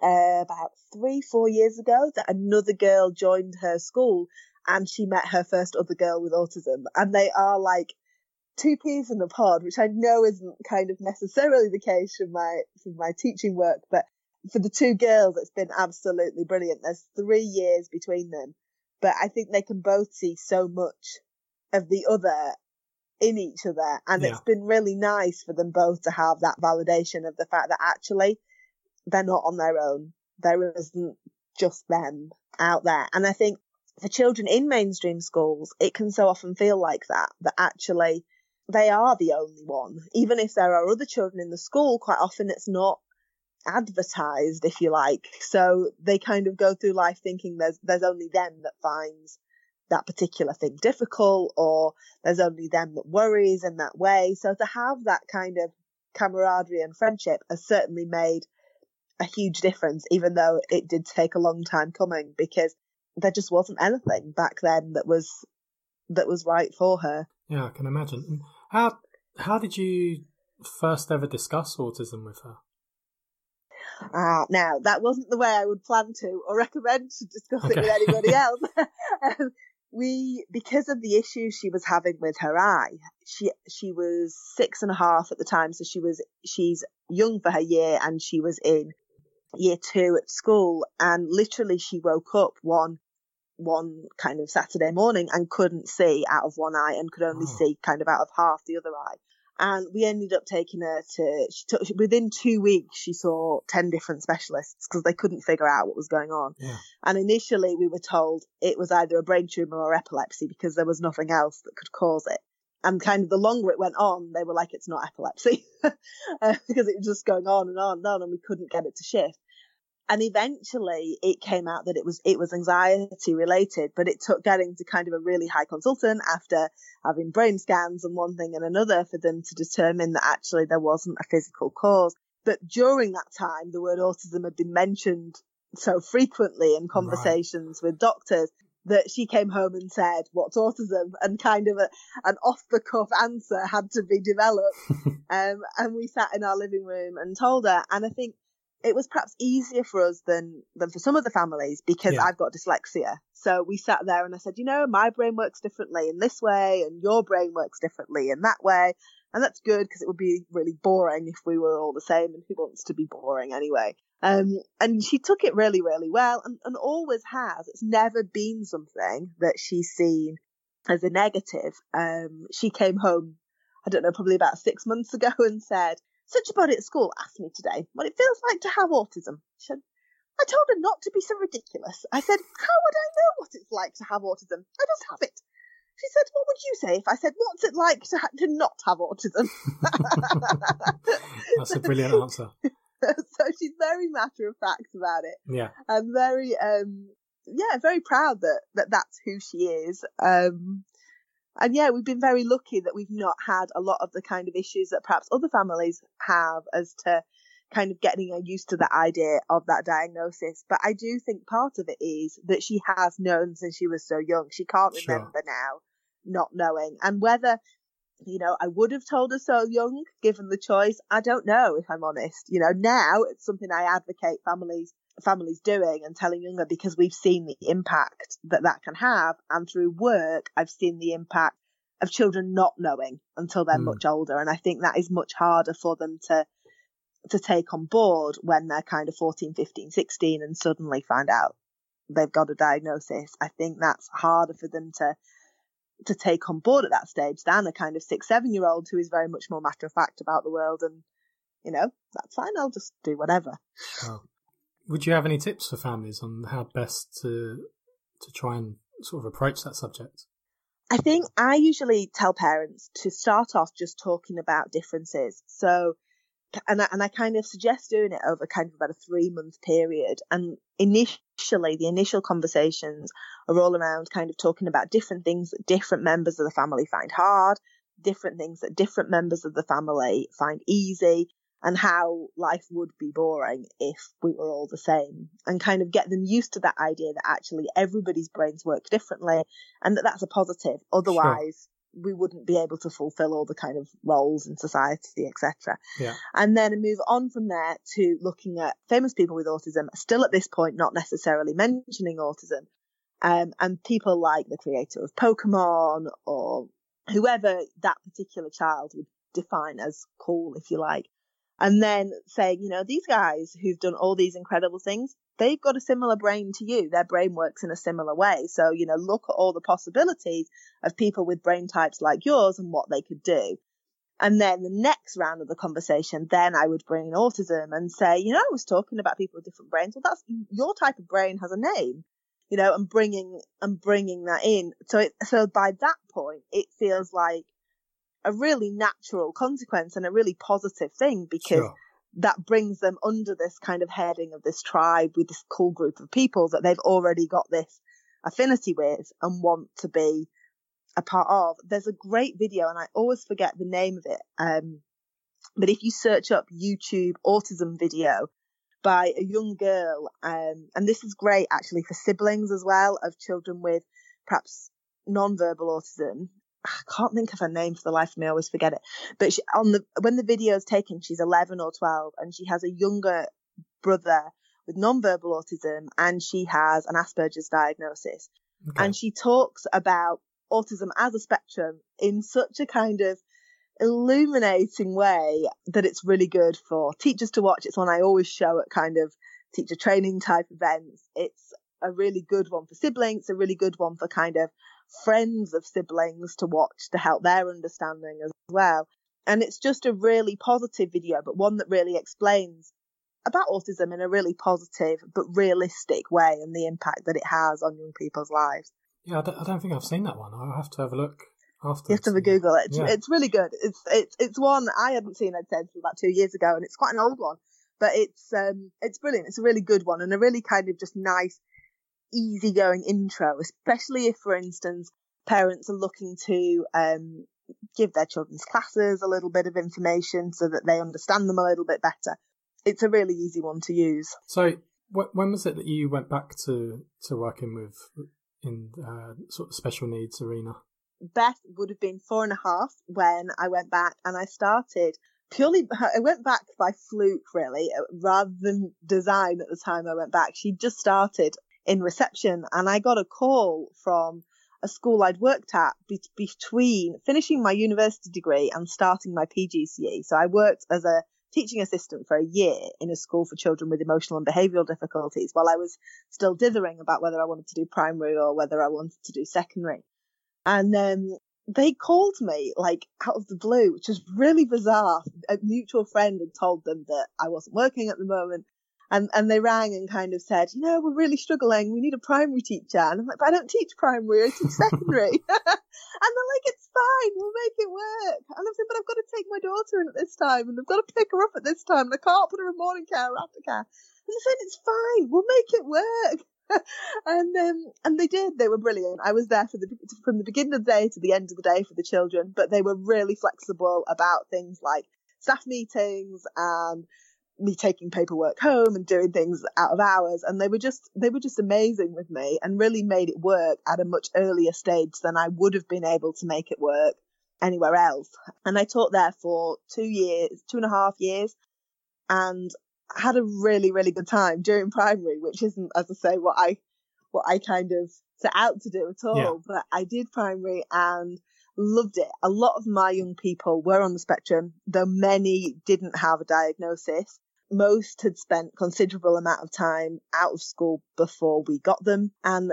uh, about three, four years ago that another girl joined her school and she met her first other girl with autism. And they are like two peas in a pod, which I know isn't kind of necessarily the case from my, from my teaching work, but for the two girls, it's been absolutely brilliant. There's three years between them, but I think they can both see so much of the other in each other. And yeah. it's been really nice for them both to have that validation of the fact that actually they're not on their own. There isn't just them out there. And I think for children in mainstream schools, it can so often feel like that, that actually they are the only one. Even if there are other children in the school, quite often it's not advertised, if you like. So they kind of go through life thinking there's, there's only them that finds that particular thing difficult or there's only them that worries in that way. So to have that kind of camaraderie and friendship has certainly made a huge difference, even though it did take a long time coming because there just wasn't anything back then that was that was right for her. Yeah, I can imagine. How how did you first ever discuss autism with her? Uh, now that wasn't the way I would plan to or recommend to discuss okay. it with anybody else. um, we, because of the issues she was having with her eye, she, she was six and a half at the time. So she was, she's young for her year and she was in year two at school and literally she woke up one one kind of Saturday morning and couldn't see out of one eye and could only oh. see kind of out of half the other eye. And we ended up taking her to, she took, within two weeks, she saw 10 different specialists because they couldn't figure out what was going on. Yeah. And initially we were told it was either a brain tumor or epilepsy because there was nothing else that could cause it. And kind of the longer it went on, they were like, it's not epilepsy uh, because it was just going on and on and on and we couldn't get it to shift and eventually it came out that it was it was anxiety related but it took getting to kind of a really high consultant after having brain scans and one thing and another for them to determine that actually there wasn't a physical cause but during that time the word autism had been mentioned so frequently in conversations right. with doctors that she came home and said, "What's autism?" and kind of a, an off the cuff answer had to be developed. um, and we sat in our living room and told her. And I think it was perhaps easier for us than than for some of the families because yeah. I've got dyslexia. So we sat there and I said, you know, my brain works differently in this way and your brain works differently in that way. And that's good because it would be really boring if we were all the same and who wants to be boring anyway. Um, and she took it really, really well and, and always has. It's never been something that she's seen as a negative. Um, she came home, I don't know, probably about six months ago and said, such a body at school asked me today what it feels like to have autism. She said, I told her not to be so ridiculous. I said, how would I know what it's like to have autism? I just have it. She said, what would you say if I said, what's it like to, ha- to not have autism? That's a brilliant answer. so she's very matter of fact about it. Yeah. And very, um, yeah, very proud that, that that's who she is. Um, and yeah, we've been very lucky that we've not had a lot of the kind of issues that perhaps other families have as to kind of getting her used to the idea of that diagnosis. But I do think part of it is that she has known since she was so young. She can't remember sure. now not knowing. And whether, you know, I would have told her so young, given the choice, I don't know if I'm honest. You know, now it's something I advocate families families doing and telling younger because we've seen the impact that that can have and through work I've seen the impact of children not knowing until they're mm. much older and I think that is much harder for them to to take on board when they're kind of 14 15 16 and suddenly find out they've got a diagnosis I think that's harder for them to to take on board at that stage than a kind of six seven year old who is very much more matter of fact about the world and you know that's fine I'll just do whatever oh. Would you have any tips for families on how best to to try and sort of approach that subject? I think I usually tell parents to start off just talking about differences. So, and I, and I kind of suggest doing it over kind of about a three month period. And initially, the initial conversations are all around kind of talking about different things that different members of the family find hard, different things that different members of the family find easy, and how life would be boring if we were all the same and kind of get them used to that idea that actually everybody's brains work differently and that that's a positive. Otherwise, sure. we wouldn't be able to fulfill all the kind of roles in society, etc. Yeah. And then move on from there to looking at famous people with autism, still at this point, not necessarily mentioning autism. Um, and people like the creator of Pokemon or whoever that particular child would define as cool, if you like and then saying, you know, these guys who've done all these incredible things, they've got a similar brain to you. Their brain works in a similar way. So, you know, look at all the possibilities of people with brain types like yours and what they could do. And then the next round of the conversation, then I would bring in autism and say, you know, I was talking about people with different brains. Well, that's your type of brain has a name, you know, and bringing, and bringing that in. So it, so by that point, it feels like a really natural consequence and a really positive thing because sure. that brings them under this kind of heading of this tribe with this cool group of people that they've already got this affinity with and want to be a part of. There's a great video and I always forget the name of it. Um, but if you search up YouTube autism video by a young girl, um, and this is great actually for siblings as well of children with perhaps non-verbal autism I can't think of her name for the life of me. I always forget it. But she, on the when the video is taken, she's 11 or 12, and she has a younger brother with non-verbal autism, and she has an Asperger's diagnosis. Okay. And she talks about autism as a spectrum in such a kind of illuminating way that it's really good for teachers to watch. It's one I always show at kind of teacher training type events. It's a really good one for siblings, a really good one for kind of friends of siblings to watch to help their understanding as well. And it's just a really positive video, but one that really explains about autism in a really positive but realistic way and the impact that it has on young people's lives. Yeah, I don't, I don't think I've seen that one. I'll have to have a look after. You have to have a Google. It's, yeah. it's really good. It's, it's, it's one I hadn't seen, I'd said, until about two years ago, and it's quite an old one, but it's, um, it's brilliant. It's a really good one and a really kind of just nice, easygoing intro, especially if, for instance, parents are looking to um, give their children's classes a little bit of information so that they understand them a little bit better. It's a really easy one to use. So, wh- when was it that you went back to to working with in uh, sort of special needs arena? Beth would have been four and a half when I went back, and I started purely. I went back by fluke, really, rather than design at the time I went back. She just started in reception, and I got a call from a school I'd worked at be- between finishing my university degree and starting my PGCE. So I worked as a teaching assistant for a year in a school for children with emotional and behavioural difficulties while I was still dithering about whether I wanted to do primary or whether I wanted to do secondary. And um, they called me like out of the blue, which was really bizarre. A mutual friend had told them that I wasn't working at the moment and and they rang and kind of said, you know, we're really struggling. We need a primary teacher. And I'm like, but I don't teach primary. I teach secondary. and they're like, it's fine. We'll make it work. And I'm said, but I've got to take my daughter in at this time, and I've got to pick her up at this time, and I can't put her in morning care or aftercare. And they said, it's fine. We'll make it work. and um, and they did. They were brilliant. I was there for the from the beginning of the day to the end of the day for the children, but they were really flexible about things like staff meetings and me taking paperwork home and doing things out of hours and they were just they were just amazing with me and really made it work at a much earlier stage than I would have been able to make it work anywhere else. And I taught there for two years, two and a half years and had a really, really good time during primary, which isn't, as I say, what I, what I kind of set out to do at all. Yeah. But I did primary and loved it. A lot of my young people were on the spectrum, though many didn't have a diagnosis. Most had spent considerable amount of time out of school before we got them. And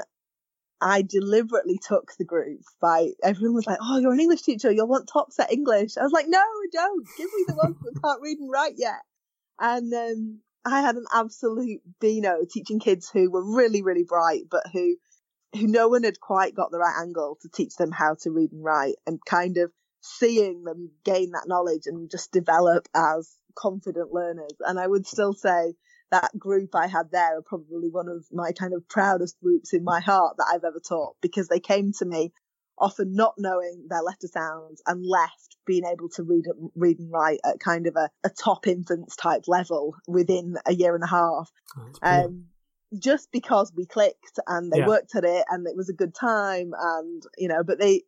I deliberately took the group by everyone was like, "Oh, you're an English teacher. You'll want top set English." I was like, "No, don't. Give me the ones that can't read and write yet." And um, I had an absolute beano teaching kids who were really, really bright, but who who no one had quite got the right angle to teach them how to read and write, and kind of seeing them gain that knowledge and just develop as confident learners. And I would still say that group I had there are probably one of my kind of proudest groups in my heart that I've ever taught because they came to me often not knowing their letter sounds and left being able to read read and write at kind of a, a top infants type level within a year and a half. Um, just because we clicked and they yeah. worked at it and it was a good time and you know, but they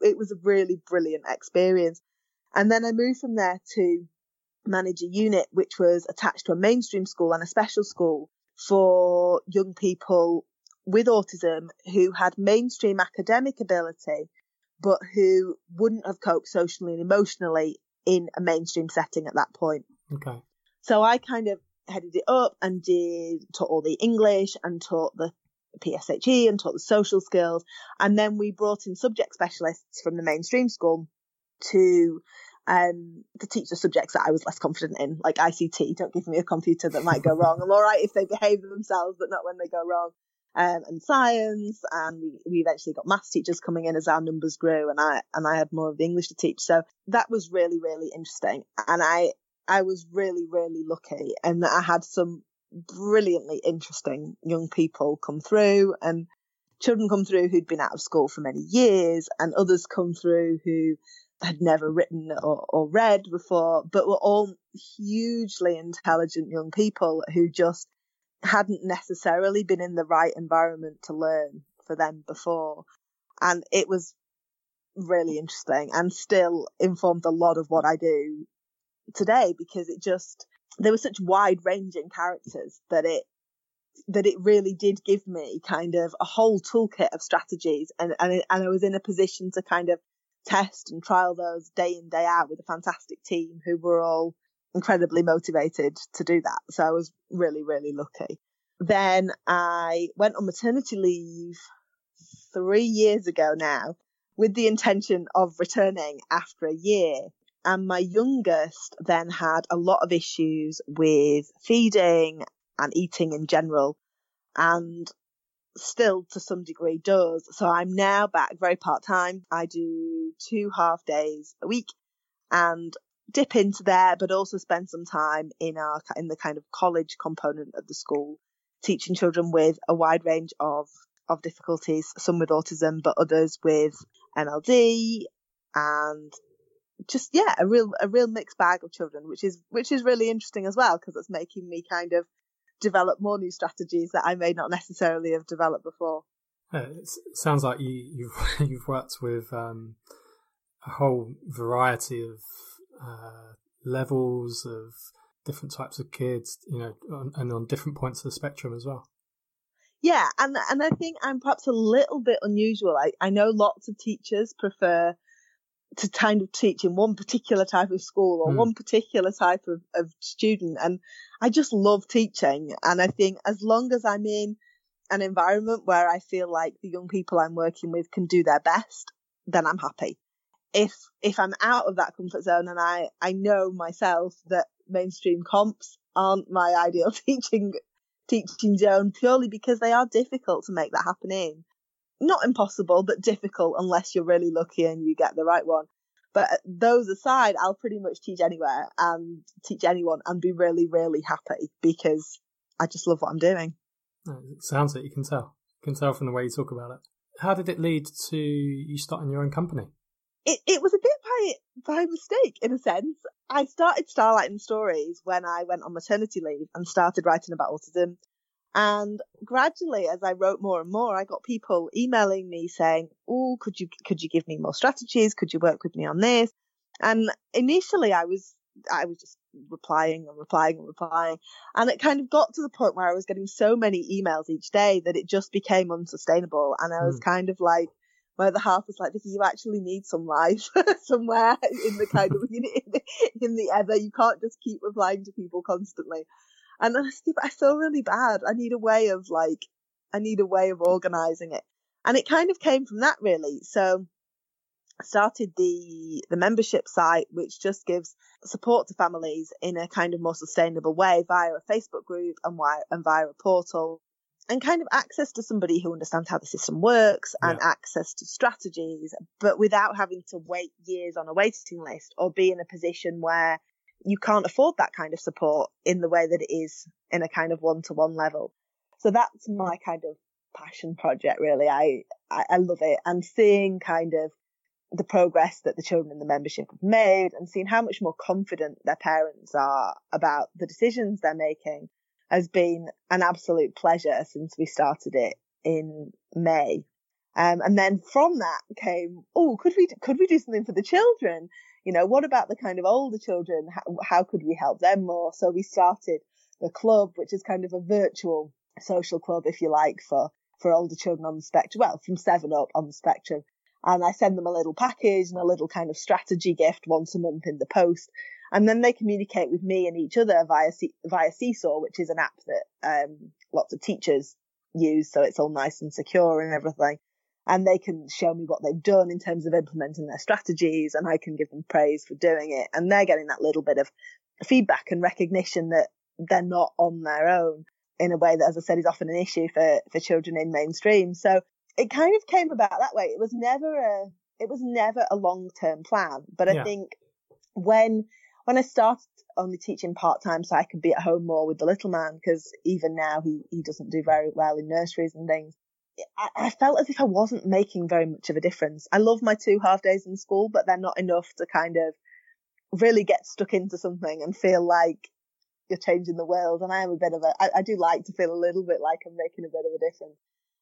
it was a really brilliant experience. And then I moved from there to manage a unit which was attached to a mainstream school and a special school for young people with autism who had mainstream academic ability, but who wouldn't have coped socially and emotionally in a mainstream setting at that point. Okay. So I kind of headed it up and did taught all the English and taught the PSHE and taught the social skills. And then we brought in subject specialists from the mainstream school to um, to teach the subjects that I was less confident in, like ICT. Don't give me a computer that might go wrong. I'm all right if they behave themselves, but not when they go wrong. Um, and science, and we, we eventually got maths teachers coming in as our numbers grew, and I and I had more of the English to teach. So that was really really interesting, and I I was really really lucky, and I had some brilliantly interesting young people come through, and children come through who'd been out of school for many years, and others come through who had never written or, or read before, but were all hugely intelligent young people who just hadn't necessarily been in the right environment to learn for them before. And it was really interesting and still informed a lot of what I do today because it just, there were such wide ranging characters that it, that it really did give me kind of a whole toolkit of strategies and, and, and I was in a position to kind of test and trial those day in, day out with a fantastic team who were all incredibly motivated to do that. So I was really, really lucky. Then I went on maternity leave three years ago now with the intention of returning after a year. And my youngest then had a lot of issues with feeding and eating in general. And still to some degree does. So I'm now back very part time. I do two half days a week and dip into there, but also spend some time in our, in the kind of college component of the school, teaching children with a wide range of, of difficulties, some with autism, but others with NLD and just, yeah, a real, a real mixed bag of children, which is, which is really interesting as well, because it's making me kind of develop more new strategies that I may not necessarily have developed before. it sounds like you, you've you've worked with um, a whole variety of uh, levels of different types of kids, you know, on, and on different points of the spectrum as well. Yeah, and and I think I'm perhaps a little bit unusual. I, I know lots of teachers prefer to kind of teach in one particular type of school or mm. one particular type of, of student. And I just love teaching. And I think as long as I'm in an environment where I feel like the young people I'm working with can do their best, then I'm happy. If, if I'm out of that comfort zone and I, I know myself that mainstream comps aren't my ideal teaching, teaching zone purely because they are difficult to make that happen in not impossible, but difficult unless you're really lucky and you get the right one. But uh, those aside, I'll pretty much teach anywhere and teach anyone and be really, really happy because I just love what I'm doing. It sounds like you can tell. You can tell from the way you talk about it. How did it lead to you starting your own company? It, it was a bit by by mistake in a sense. I started Starlight and Stories when I went on maternity leave and started writing about autism. And gradually, as I wrote more and more, I got people emailing me saying, "Oh, could you could you give me more strategies? Could you work with me on this?" And initially, I was I was just replying and replying and replying, and it kind of got to the point where I was getting so many emails each day that it just became unsustainable. And I was mm. kind of like, my other half was like, Vicky, you actually need some life somewhere in the kind of in the, in the ether. You can't just keep replying to people constantly. And I, I feel really bad. I need a way of like, I need a way of organizing it. And it kind of came from that really. So I started the, the membership site, which just gives support to families in a kind of more sustainable way via a Facebook group and via, and via a portal and kind of access to somebody who understands how the system works and yeah. access to strategies, but without having to wait years on a waiting list or be in a position where you can't afford that kind of support in the way that it is in a kind of one to one level. So that's my kind of passion project, really. I, I, I love it and seeing kind of the progress that the children in the membership have made and seeing how much more confident their parents are about the decisions they're making has been an absolute pleasure since we started it in May. Um, and then from that came, oh, could we, could we do something for the children? You know, what about the kind of older children? How, how could we help them more? So we started the club, which is kind of a virtual social club, if you like, for, for older children on the spectrum. Well, from seven up on the spectrum. And I send them a little package and a little kind of strategy gift once a month in the post and then they communicate with me and each other via via Seesaw, which is an app that um, lots of teachers use, so it's all nice and secure and everything. And they can show me what they've done in terms of implementing their strategies, and I can give them praise for doing it. And they're getting that little bit of feedback and recognition that they're not on their own in a way that, as I said, is often an issue for for children in mainstream. So it kind of came about that way. It was never a it was never a long term plan, but I yeah. think when when I started only teaching part time so I could be at home more with the little man because even now he, he doesn't do very well in nurseries and things. I, I, felt as if I wasn't making very much of a difference. I love my two half days in school, but they're not enough to kind of really get stuck into something and feel like you're changing the world. And I am a bit of a, I, I do like to feel a little bit like I'm making a bit of a difference.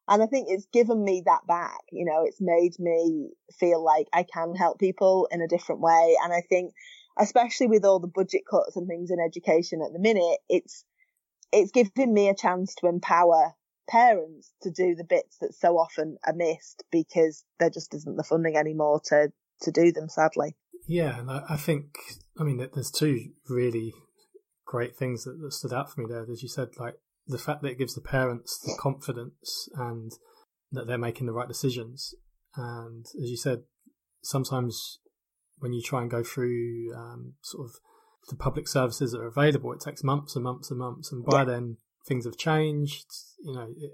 And I think it's given me that back. You know, it's made me feel like I can help people in a different way. And I think especially with all the budget cuts and things in education at the minute, it's it's giving me a chance to empower parents to do the bits that so often are missed because there just isn't the funding anymore to to do them sadly. Yeah and i, think i mean there's two really great things that, that stood out for me there. As you said like the fact that it gives the parents the confidence and that they're making the right decisions. And as you said sometimes when you try and go through um, sort of the public services that are available, it takes months and months and months, and by yeah. then things have changed. You know, it,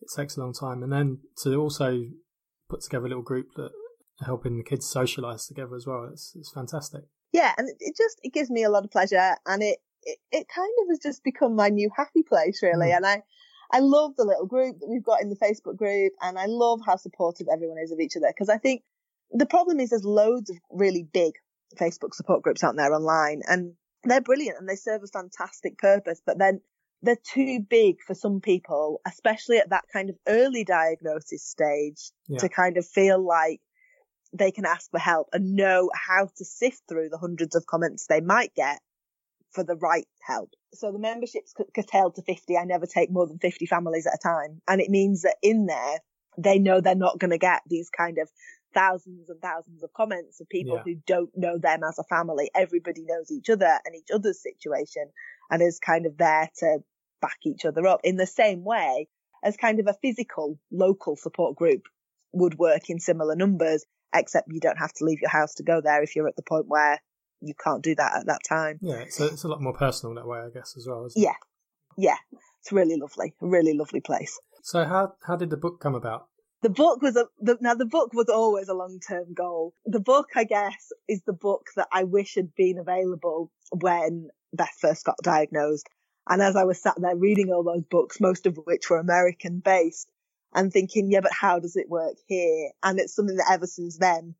it, takes a long time, and then to also put together a little group that are helping the kids socialise together as well. It's, it's fantastic. Yeah, and it just it gives me a lot of pleasure, and it it, it kind of has just become my new happy place, really. Mm. And I I love the little group that we've got in the Facebook group, and I love how supportive everyone is of each other because I think the problem is there's loads of really big Facebook support groups out there online and they're brilliant and they serve a fantastic purpose, but then they're too big for some people, especially at that kind of early diagnosis stage yeah. to kind of feel like they can ask for help and know how to sift through the hundreds of comments they might get for the right help. So the membership's curtailed to 50. I never take more than 50 families at a time. And it means that in there, they know they're not going to get these kind of thousands and thousands of comments of people yeah. who don't know them as a family. Everybody knows each other and each other's situation and is kind of there to back each other up in the same way as kind of a physical local support group would work in similar numbers, except you don't have to leave your house to go there if you're at the point where you can't do that at that time. Yeah, so it's a lot more personal that way, I guess, as well. yeah, yeah, it's really lovely, a really lovely place. So how how did the book come about? the book was a the, now the book was always a long term goal. The book, I guess, is the book that I wish had been available when Beth first got diagnosed. And as I was sat there reading all those books, most of which were American based, and thinking, yeah, but how does it work here? And it's something that ever since then,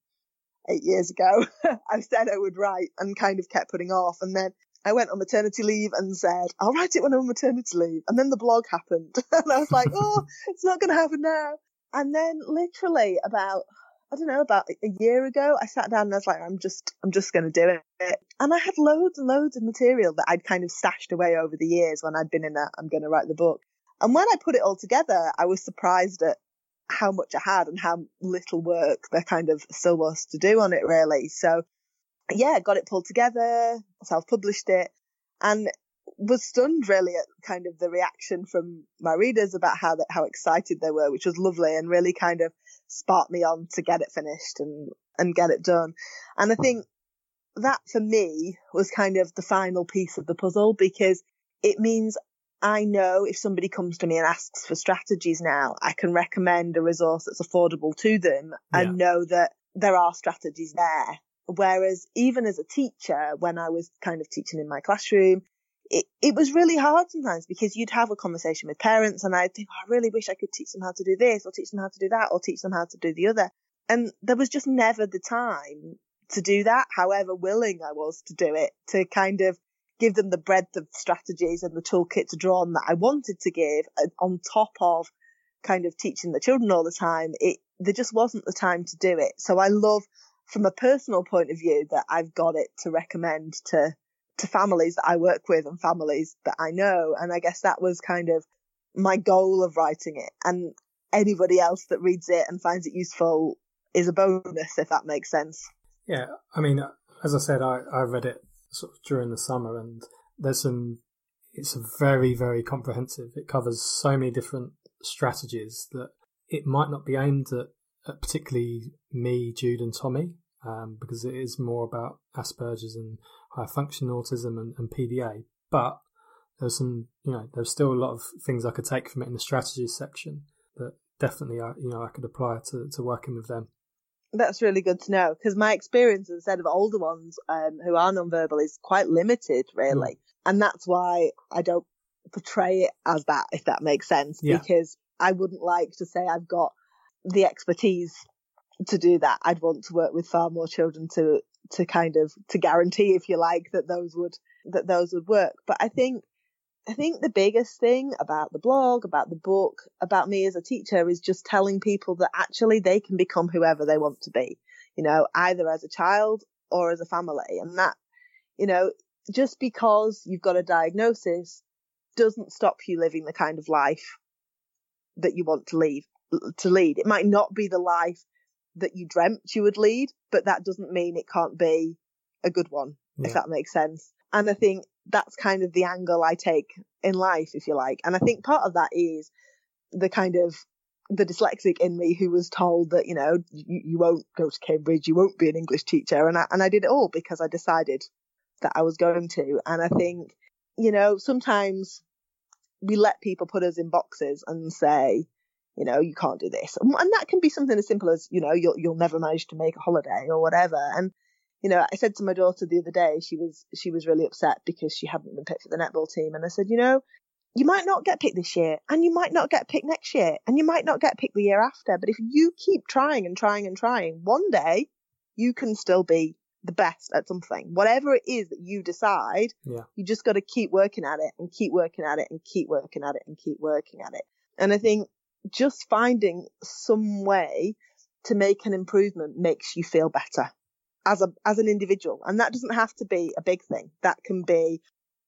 eight years ago, I said I would write and kind of kept putting off. And then I went on maternity leave and said, I'll write it when I'm on maternity leave. And then the blog happened. and I was like, oh, it's not going to happen now. And then literally about, I don't know, about a year ago, I sat down and I was like, I'm just, I'm just going to do it. And I had loads and loads of material that I'd kind of stashed away over the years when I'd been in that, I'm going to write the book. And when I put it all together, I was surprised at how much I had and how little work there kind of still was to do on it really. So yeah, got it pulled together, self-published it and was stunned really at kind of the reaction from my readers about how that, how excited they were, which was lovely and really kind of sparked me on to get it finished and, and get it done. And I think that for me was kind of the final piece of the puzzle because it means I know if somebody comes to me and asks for strategies now, I can recommend a resource that's affordable to them yeah. and know that there are strategies there. Whereas even as a teacher, when I was kind of teaching in my classroom, it, it was really hard sometimes because you'd have a conversation with parents and I'd think, oh, I really wish I could teach them how to do this or teach them how to do that or teach them how to do the other. And there was just never the time to do that, however willing I was to do it, to kind of give them the breadth of strategies and the toolkit to draw on that I wanted to give uh, on top of kind of teaching the children all the time. It, there just wasn't the time to do it. So I love from a personal point of view that I've got it to recommend to, to families that I work with and families that I know. And I guess that was kind of my goal of writing it. And anybody else that reads it and finds it useful is a bonus, if that makes sense. Yeah. I mean, as I said, I, I read it sort of during the summer, and there's some. It's very very comprehensive. It covers so many different strategies that it might not be aimed at, at particularly me, Jude, and Tommy, um, because it is more about Asperger's and higher function autism and, and PDA. But there's some, you know, there's still a lot of things I could take from it in the strategies section that definitely, I, you know, I could apply to, to working with them. That's really good to know because my experience, as I said, of older ones um, who are nonverbal is quite limited, really. Mm. And that's why I don't portray it as that, if that makes sense, yeah. because I wouldn't like to say I've got the expertise to do that. I'd want to work with far more children to, to kind of, to guarantee, if you like, that those would, that those would work. But I think I think the biggest thing about the blog, about the book, about me as a teacher is just telling people that actually they can become whoever they want to be, you know, either as a child or as a family. And that, you know, just because you've got a diagnosis doesn't stop you living the kind of life that you want to leave, to lead. It might not be the life that you dreamt you would lead, but that doesn't mean it can't be a good one, yeah. if that makes sense. And I think that's kind of the angle I take in life, if you like. And I think part of that is the kind of the dyslexic in me who was told that, you know, you, you won't go to Cambridge, you won't be an English teacher. And I, and I did it all because I decided that I was going to. And I think, you know, sometimes we let people put us in boxes and say, you know, you can't do this. And that can be something as simple as, you know, you'll, you'll never manage to make a holiday or whatever. And you know, I said to my daughter the other day, she was, she was really upset because she hadn't been picked for the netball team. And I said, you know, you might not get picked this year and you might not get picked next year and you might not get picked the year after. But if you keep trying and trying and trying, one day you can still be the best at something. Whatever it is that you decide, yeah. you just got to keep working at it and keep working at it and keep working at it and keep working at it. And I think just finding some way to make an improvement makes you feel better as a as an individual, and that doesn't have to be a big thing. That can be,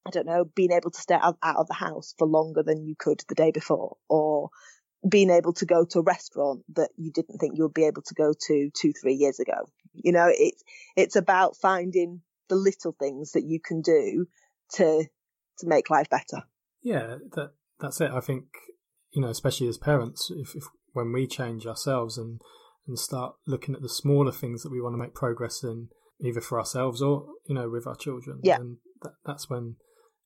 I don't know, being able to stay out, out of the house for longer than you could the day before, or being able to go to a restaurant that you didn't think you would be able to go to two, three years ago. You know, it's it's about finding the little things that you can do to to make life better. Yeah, that that's it. I think you know, especially as parents, if, if when we change ourselves and and start looking at the smaller things that we want to make progress in, either for ourselves or you know with our children. Yeah, and that, that's when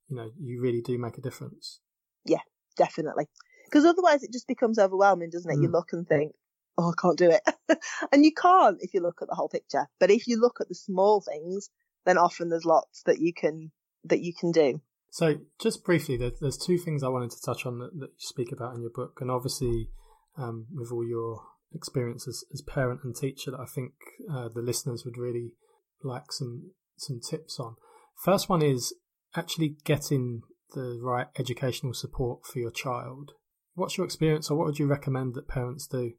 you know you really do make a difference. Yeah, definitely. Because otherwise, it just becomes overwhelming, doesn't it? Mm. You look and think, "Oh, I can't do it," and you can't if you look at the whole picture. But if you look at the small things, then often there's lots that you can that you can do. So, just briefly, there's two things I wanted to touch on that, you speak about in your book, and obviously, um, with all your experience as, as parent and teacher that I think uh, the listeners would really like some some tips on. First one is actually getting the right educational support for your child. What's your experience, or what would you recommend that parents do?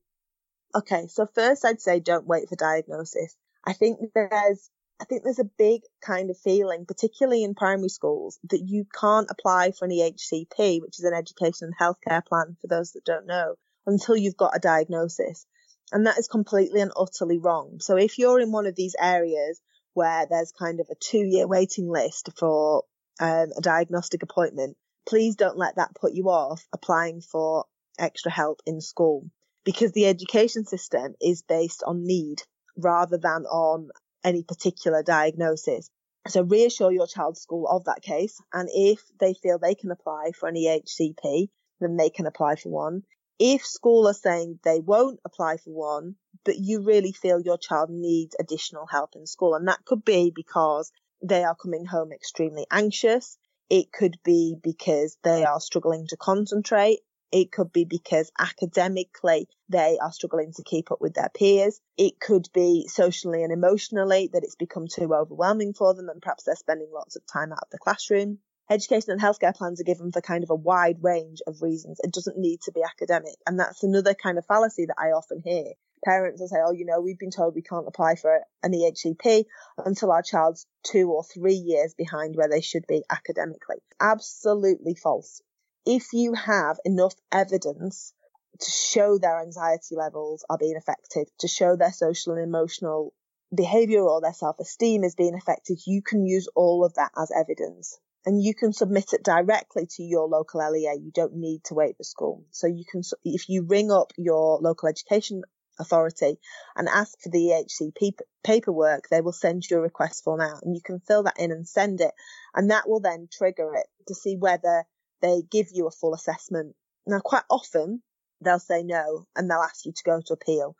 Okay, so first I'd say don't wait for diagnosis. I think there's I think there's a big kind of feeling, particularly in primary schools, that you can't apply for an EHCP, which is an education and healthcare plan for those that don't know, until you've got a diagnosis. And that is completely and utterly wrong. So if you're in one of these areas where there's kind of a two year waiting list for um, a diagnostic appointment, please don't let that put you off applying for extra help in school because the education system is based on need rather than on any particular diagnosis. So reassure your child's school of that case. And if they feel they can apply for an EHCP, then they can apply for one. If school are saying they won't apply for one, but you really feel your child needs additional help in school, and that could be because they are coming home extremely anxious. It could be because they are struggling to concentrate. It could be because academically they are struggling to keep up with their peers. It could be socially and emotionally that it's become too overwhelming for them and perhaps they're spending lots of time out of the classroom. Education and healthcare plans are given for kind of a wide range of reasons. It doesn't need to be academic. And that's another kind of fallacy that I often hear. Parents will say, oh, you know, we've been told we can't apply for an EHCP until our child's two or three years behind where they should be academically. Absolutely false if you have enough evidence to show their anxiety levels are being affected, to show their social and emotional behavior or their self-esteem is being affected, you can use all of that as evidence. And you can submit it directly to your local LEA. You don't need to wait for school. So you can, if you ring up your local education authority and ask for the EHCP paperwork, they will send you a request form out and you can fill that in and send it. And that will then trigger it to see whether they give you a full assessment. Now, quite often they'll say no and they'll ask you to go to appeal.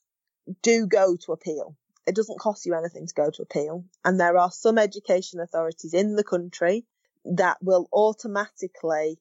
Do go to appeal. It doesn't cost you anything to go to appeal. And there are some education authorities in the country that will automatically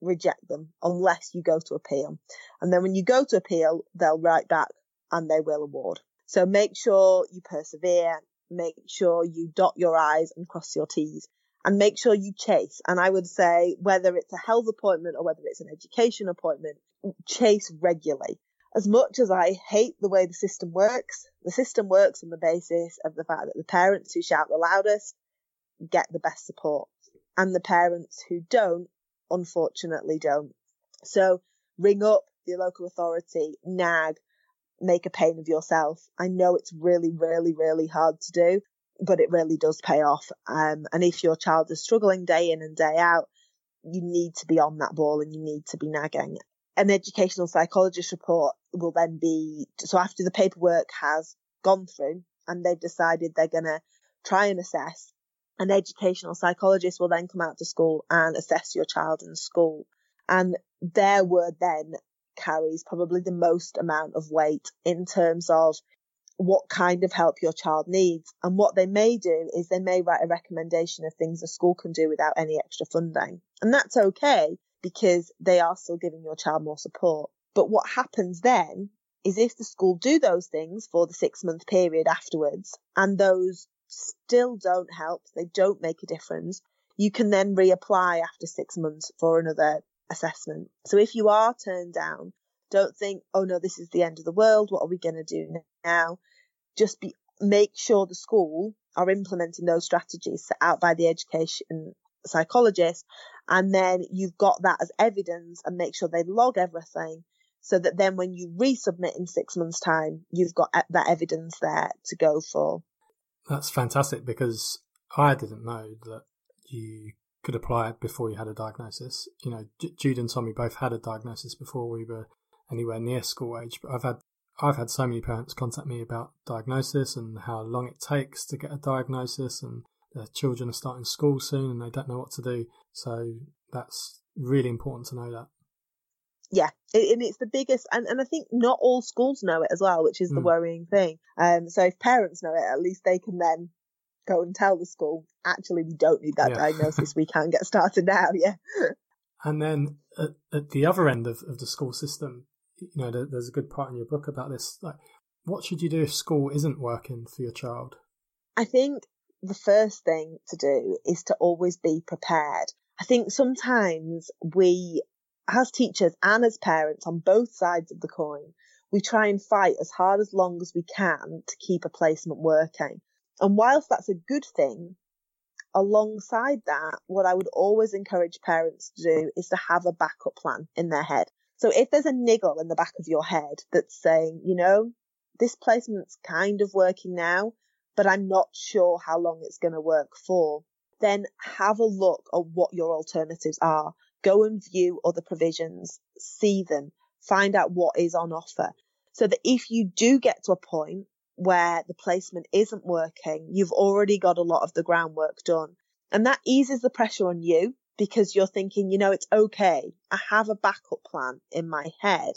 reject them unless you go to appeal. And then when you go to appeal, they'll write back and they will award. So make sure you persevere, make sure you dot your I's and cross your T's and make sure you chase. And I would say whether it's a health appointment or whether it's an education appointment, chase regularly. As much as I hate the way the system works, the system works on the basis of the fact that the parents who shout the loudest get the best support and the parents who don't, unfortunately don't. So ring up the local authority, nag, make a pain of yourself. I know it's really, really, really hard to do, but it really does pay off. Um, and if your child is struggling day in and day out, you need to be on that ball and you need to be nagging. An educational psychologist report will then be, so after the paperwork has gone through and they've decided they're going to try and assess, an educational psychologist will then come out to school and assess your child in school. And their word then carries probably the most amount of weight in terms of what kind of help your child needs. And what they may do is they may write a recommendation of things the school can do without any extra funding. And that's okay because they are still giving your child more support. But what happens then is if the school do those things for the six month period afterwards and those still don't help, they don't make a difference, you can then reapply after six months for another assessment. So if you are turned down, don't think, oh no, this is the end of the world. What are we going to do now? Just be, make sure the school are implementing those strategies set out by the education psychologist. And then you've got that as evidence and make sure they log everything so that then when you resubmit in six months time, you've got that evidence there to go for. That's fantastic because I didn't know that you could apply it before you had a diagnosis. You know, Jude and Tommy both had a diagnosis before we were anywhere near school age. But I've had I've had so many parents contact me about diagnosis and how long it takes to get a diagnosis, and their children are starting school soon and they don't know what to do. So that's really important to know that. Yeah, and it's the biggest, and, and I think not all schools know it as well, which is the mm. worrying thing. Um, so if parents know it, at least they can then go and tell the school, actually, we don't need that yeah. diagnosis. we can get started now. Yeah. And then at, at, the other end of, of the school system, you know, there's a good part in your book about this. Like, what should you do if school isn't working for your child? I think the first thing to do is to always be prepared. I think sometimes we, as teachers and as parents on both sides of the coin, we try and fight as hard as long as we can to keep a placement working. And whilst that's a good thing, alongside that, what I would always encourage parents to do is to have a backup plan in their head. So if there's a niggle in the back of your head that's saying, you know, this placement's kind of working now, but I'm not sure how long it's going to work for, then have a look at what your alternatives are. Go and view other provisions, see them, find out what is on offer. So that if you do get to a point where the placement isn't working, you've already got a lot of the groundwork done. And that eases the pressure on you because you're thinking, you know, it's okay. I have a backup plan in my head.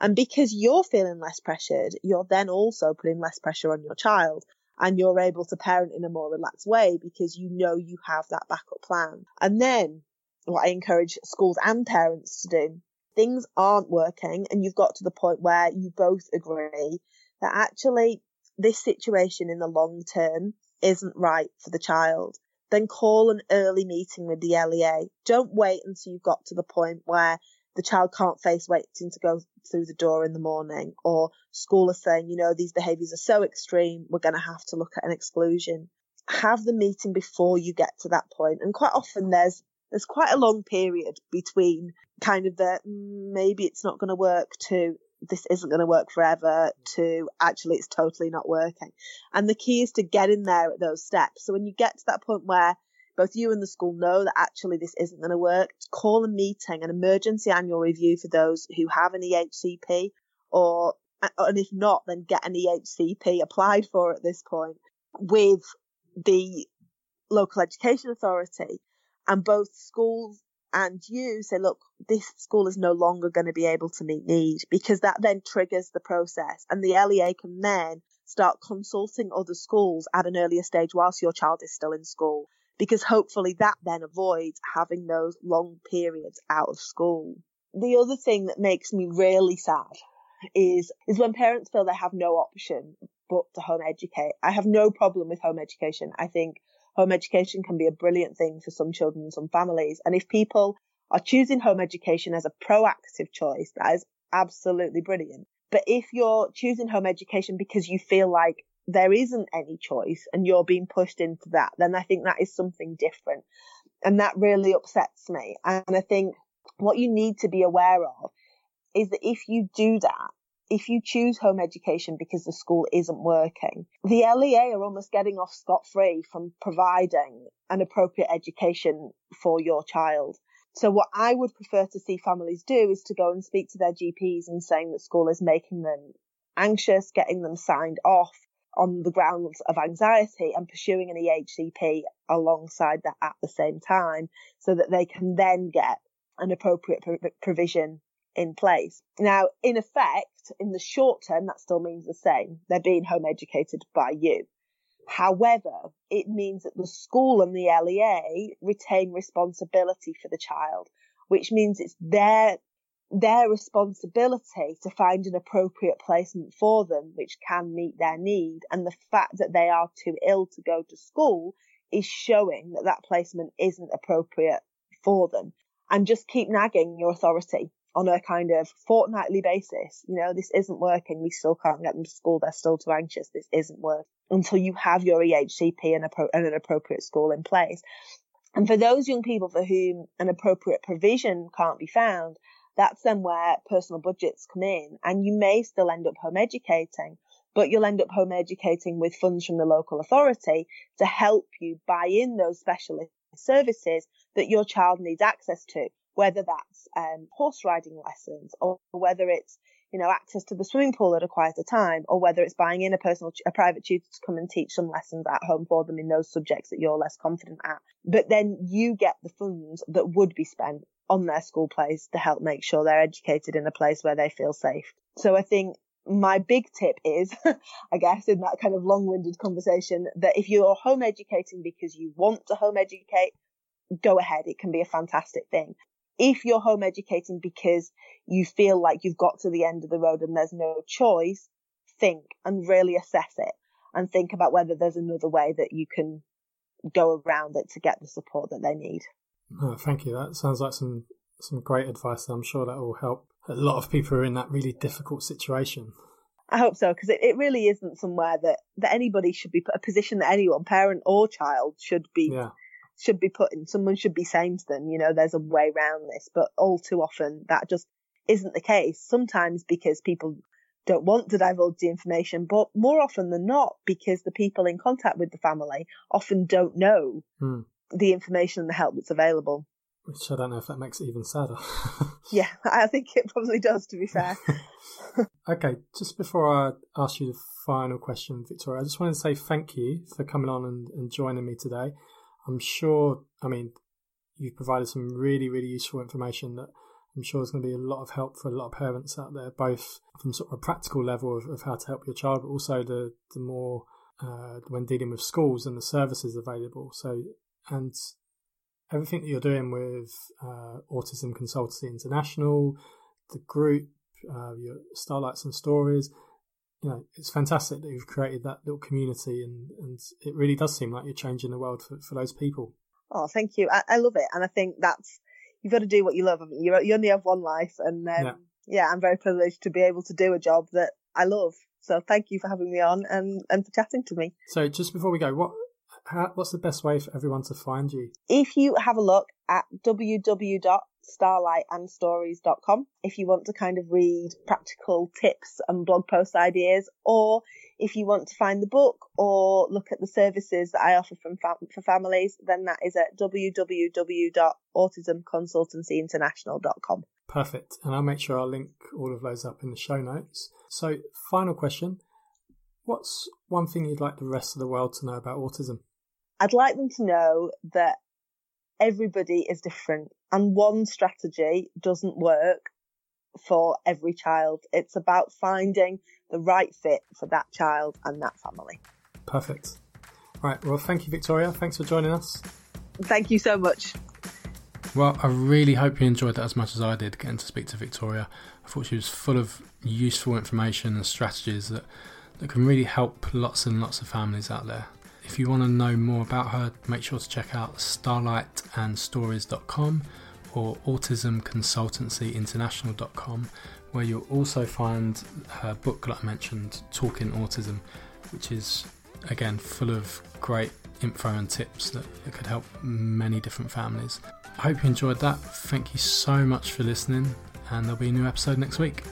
And because you're feeling less pressured, you're then also putting less pressure on your child and you're able to parent in a more relaxed way because you know you have that backup plan. And then what I encourage schools and parents to do, things aren't working and you've got to the point where you both agree that actually this situation in the long term isn't right for the child, then call an early meeting with the LEA. Don't wait until you've got to the point where the child can't face waiting to go through the door in the morning or school is saying, you know, these behaviours are so extreme, we're going to have to look at an exclusion. Have the meeting before you get to that point. And quite often there's, there's quite a long period between kind of the mm, maybe it's not going to work to this isn't going to work forever to actually it's totally not working. And the key is to get in there at those steps. So when you get to that point where both you and the school know that actually this isn't going to work, call a meeting, an emergency annual review for those who have an EHCP or uh, and if not, then get an EHCP applied for at this point with the local education authority and both schools and you say, look, this school is no longer going to be able to meet need because that then triggers the process and the LEA can then start consulting other schools at an earlier stage whilst your child is still in school because hopefully that then avoids having those long periods out of school. The other thing that makes me really sad is is when parents feel they have no option but to home educate. I have no problem with home education. I think home education can be a brilliant thing for some children and some families. And if people are choosing home education as a proactive choice, that is absolutely brilliant. But if you're choosing home education because you feel like there isn't any choice and you're being pushed into that, then I think that is something different. And that really upsets me. And I think what you need to be aware of is that if you do that, if you choose home education because the school isn't working, the LEA are almost getting off scot free from providing an appropriate education for your child. So what I would prefer to see families do is to go and speak to their GPs and saying that school is making them anxious, getting them signed off on the grounds of anxiety and pursuing an EHCP alongside that at the same time so that they can then get an appropriate provision in place. Now, in effect, in the short term, that still means the same. They're being home educated by you. However, it means that the school and the LEA retain responsibility for the child, which means it's their their responsibility to find an appropriate placement for them which can meet their need and the fact that they are too ill to go to school is showing that that placement isn't appropriate for them and just keep nagging your authority on a kind of fortnightly basis. You know, this isn't working. We still can't get them to school. They're still too anxious. This isn't working until you have your EHCP and, appro- and an appropriate school in place. And for those young people for whom an appropriate provision can't be found, that's then where personal budgets come in and you may still end up home educating, but you'll end up home educating with funds from the local authority to help you buy in those specialist services that your child needs access to whether that's um, horse riding lessons or whether it's you know access to the swimming pool at a quieter time or whether it's buying in a personal a private tutor to come and teach some lessons at home for them in those subjects that you're less confident at but then you get the funds that would be spent on their school place to help make sure they're educated in a place where they feel safe so i think my big tip is, I guess, in that kind of long-winded conversation, that if you're home educating because you want to home educate, go ahead. It can be a fantastic thing. If you're home educating because you feel like you've got to the end of the road and there's no choice, think and really assess it and think about whether there's another way that you can go around it to get the support that they need. Oh, thank you. That sounds like some some great advice. I'm sure that will help a lot of people who are in that really difficult situation. I hope so, because it, it really isn't somewhere that, that anybody should be put, a position that anyone, parent or child, should be yeah. Should be put in. Someone should be saying to them, you know, there's a way around this, but all too often that just isn't the case. Sometimes because people don't want to divulge the information, but more often than not because the people in contact with the family often don't know hmm. the information and the help that's available. Which I don't know if that makes it even sadder. yeah, I think it probably does, to be fair. okay, just before I ask you the final question, Victoria, I just wanted to say thank you for coming on and, and joining me today. I'm sure, I mean, you've provided some really, really useful information that I'm sure is going to be a lot of help for a lot of parents out there, both from sort of a practical level of, of how to help your child, but also the, the more uh, when dealing with schools and the services available. So, and everything that you're doing with uh, Autism Consultancy International, the group, uh, your Starlights and Stories, you know, it's fantastic that you've created that little community, and, and it really does seem like you're changing the world for, for those people. Oh, thank you. I, I love it, and I think that's you've got to do what you love. I mean, you you only have one life, and um, yeah. yeah, I'm very privileged to be able to do a job that I love. So thank you for having me on and and for chatting to me. So just before we go, what how, what's the best way for everyone to find you? If you have a look at www.starlightandstories.com, if you want to kind of read practical tips and blog post ideas, or if you want to find the book or look at the services that I offer from fam- for families, then that is at www.autismconsultancyinternational.com. Perfect. And I'll make sure I'll link all of those up in the show notes. So, final question What's one thing you'd like the rest of the world to know about autism? I'd like them to know that everybody is different and one strategy doesn't work for every child. It's about finding the right fit for that child and that family. Perfect. All right. Well, thank you, Victoria. Thanks for joining us. Thank you so much. Well, I really hope you enjoyed that as much as I did getting to speak to Victoria. I thought she was full of useful information and strategies that, that can really help lots and lots of families out there. If you want to know more about her, make sure to check out starlightandstories.com or autismconsultancyinternational.com, where you'll also find her book, like I mentioned, Talking Autism, which is again full of great info and tips that, that could help many different families. I hope you enjoyed that. Thank you so much for listening, and there'll be a new episode next week.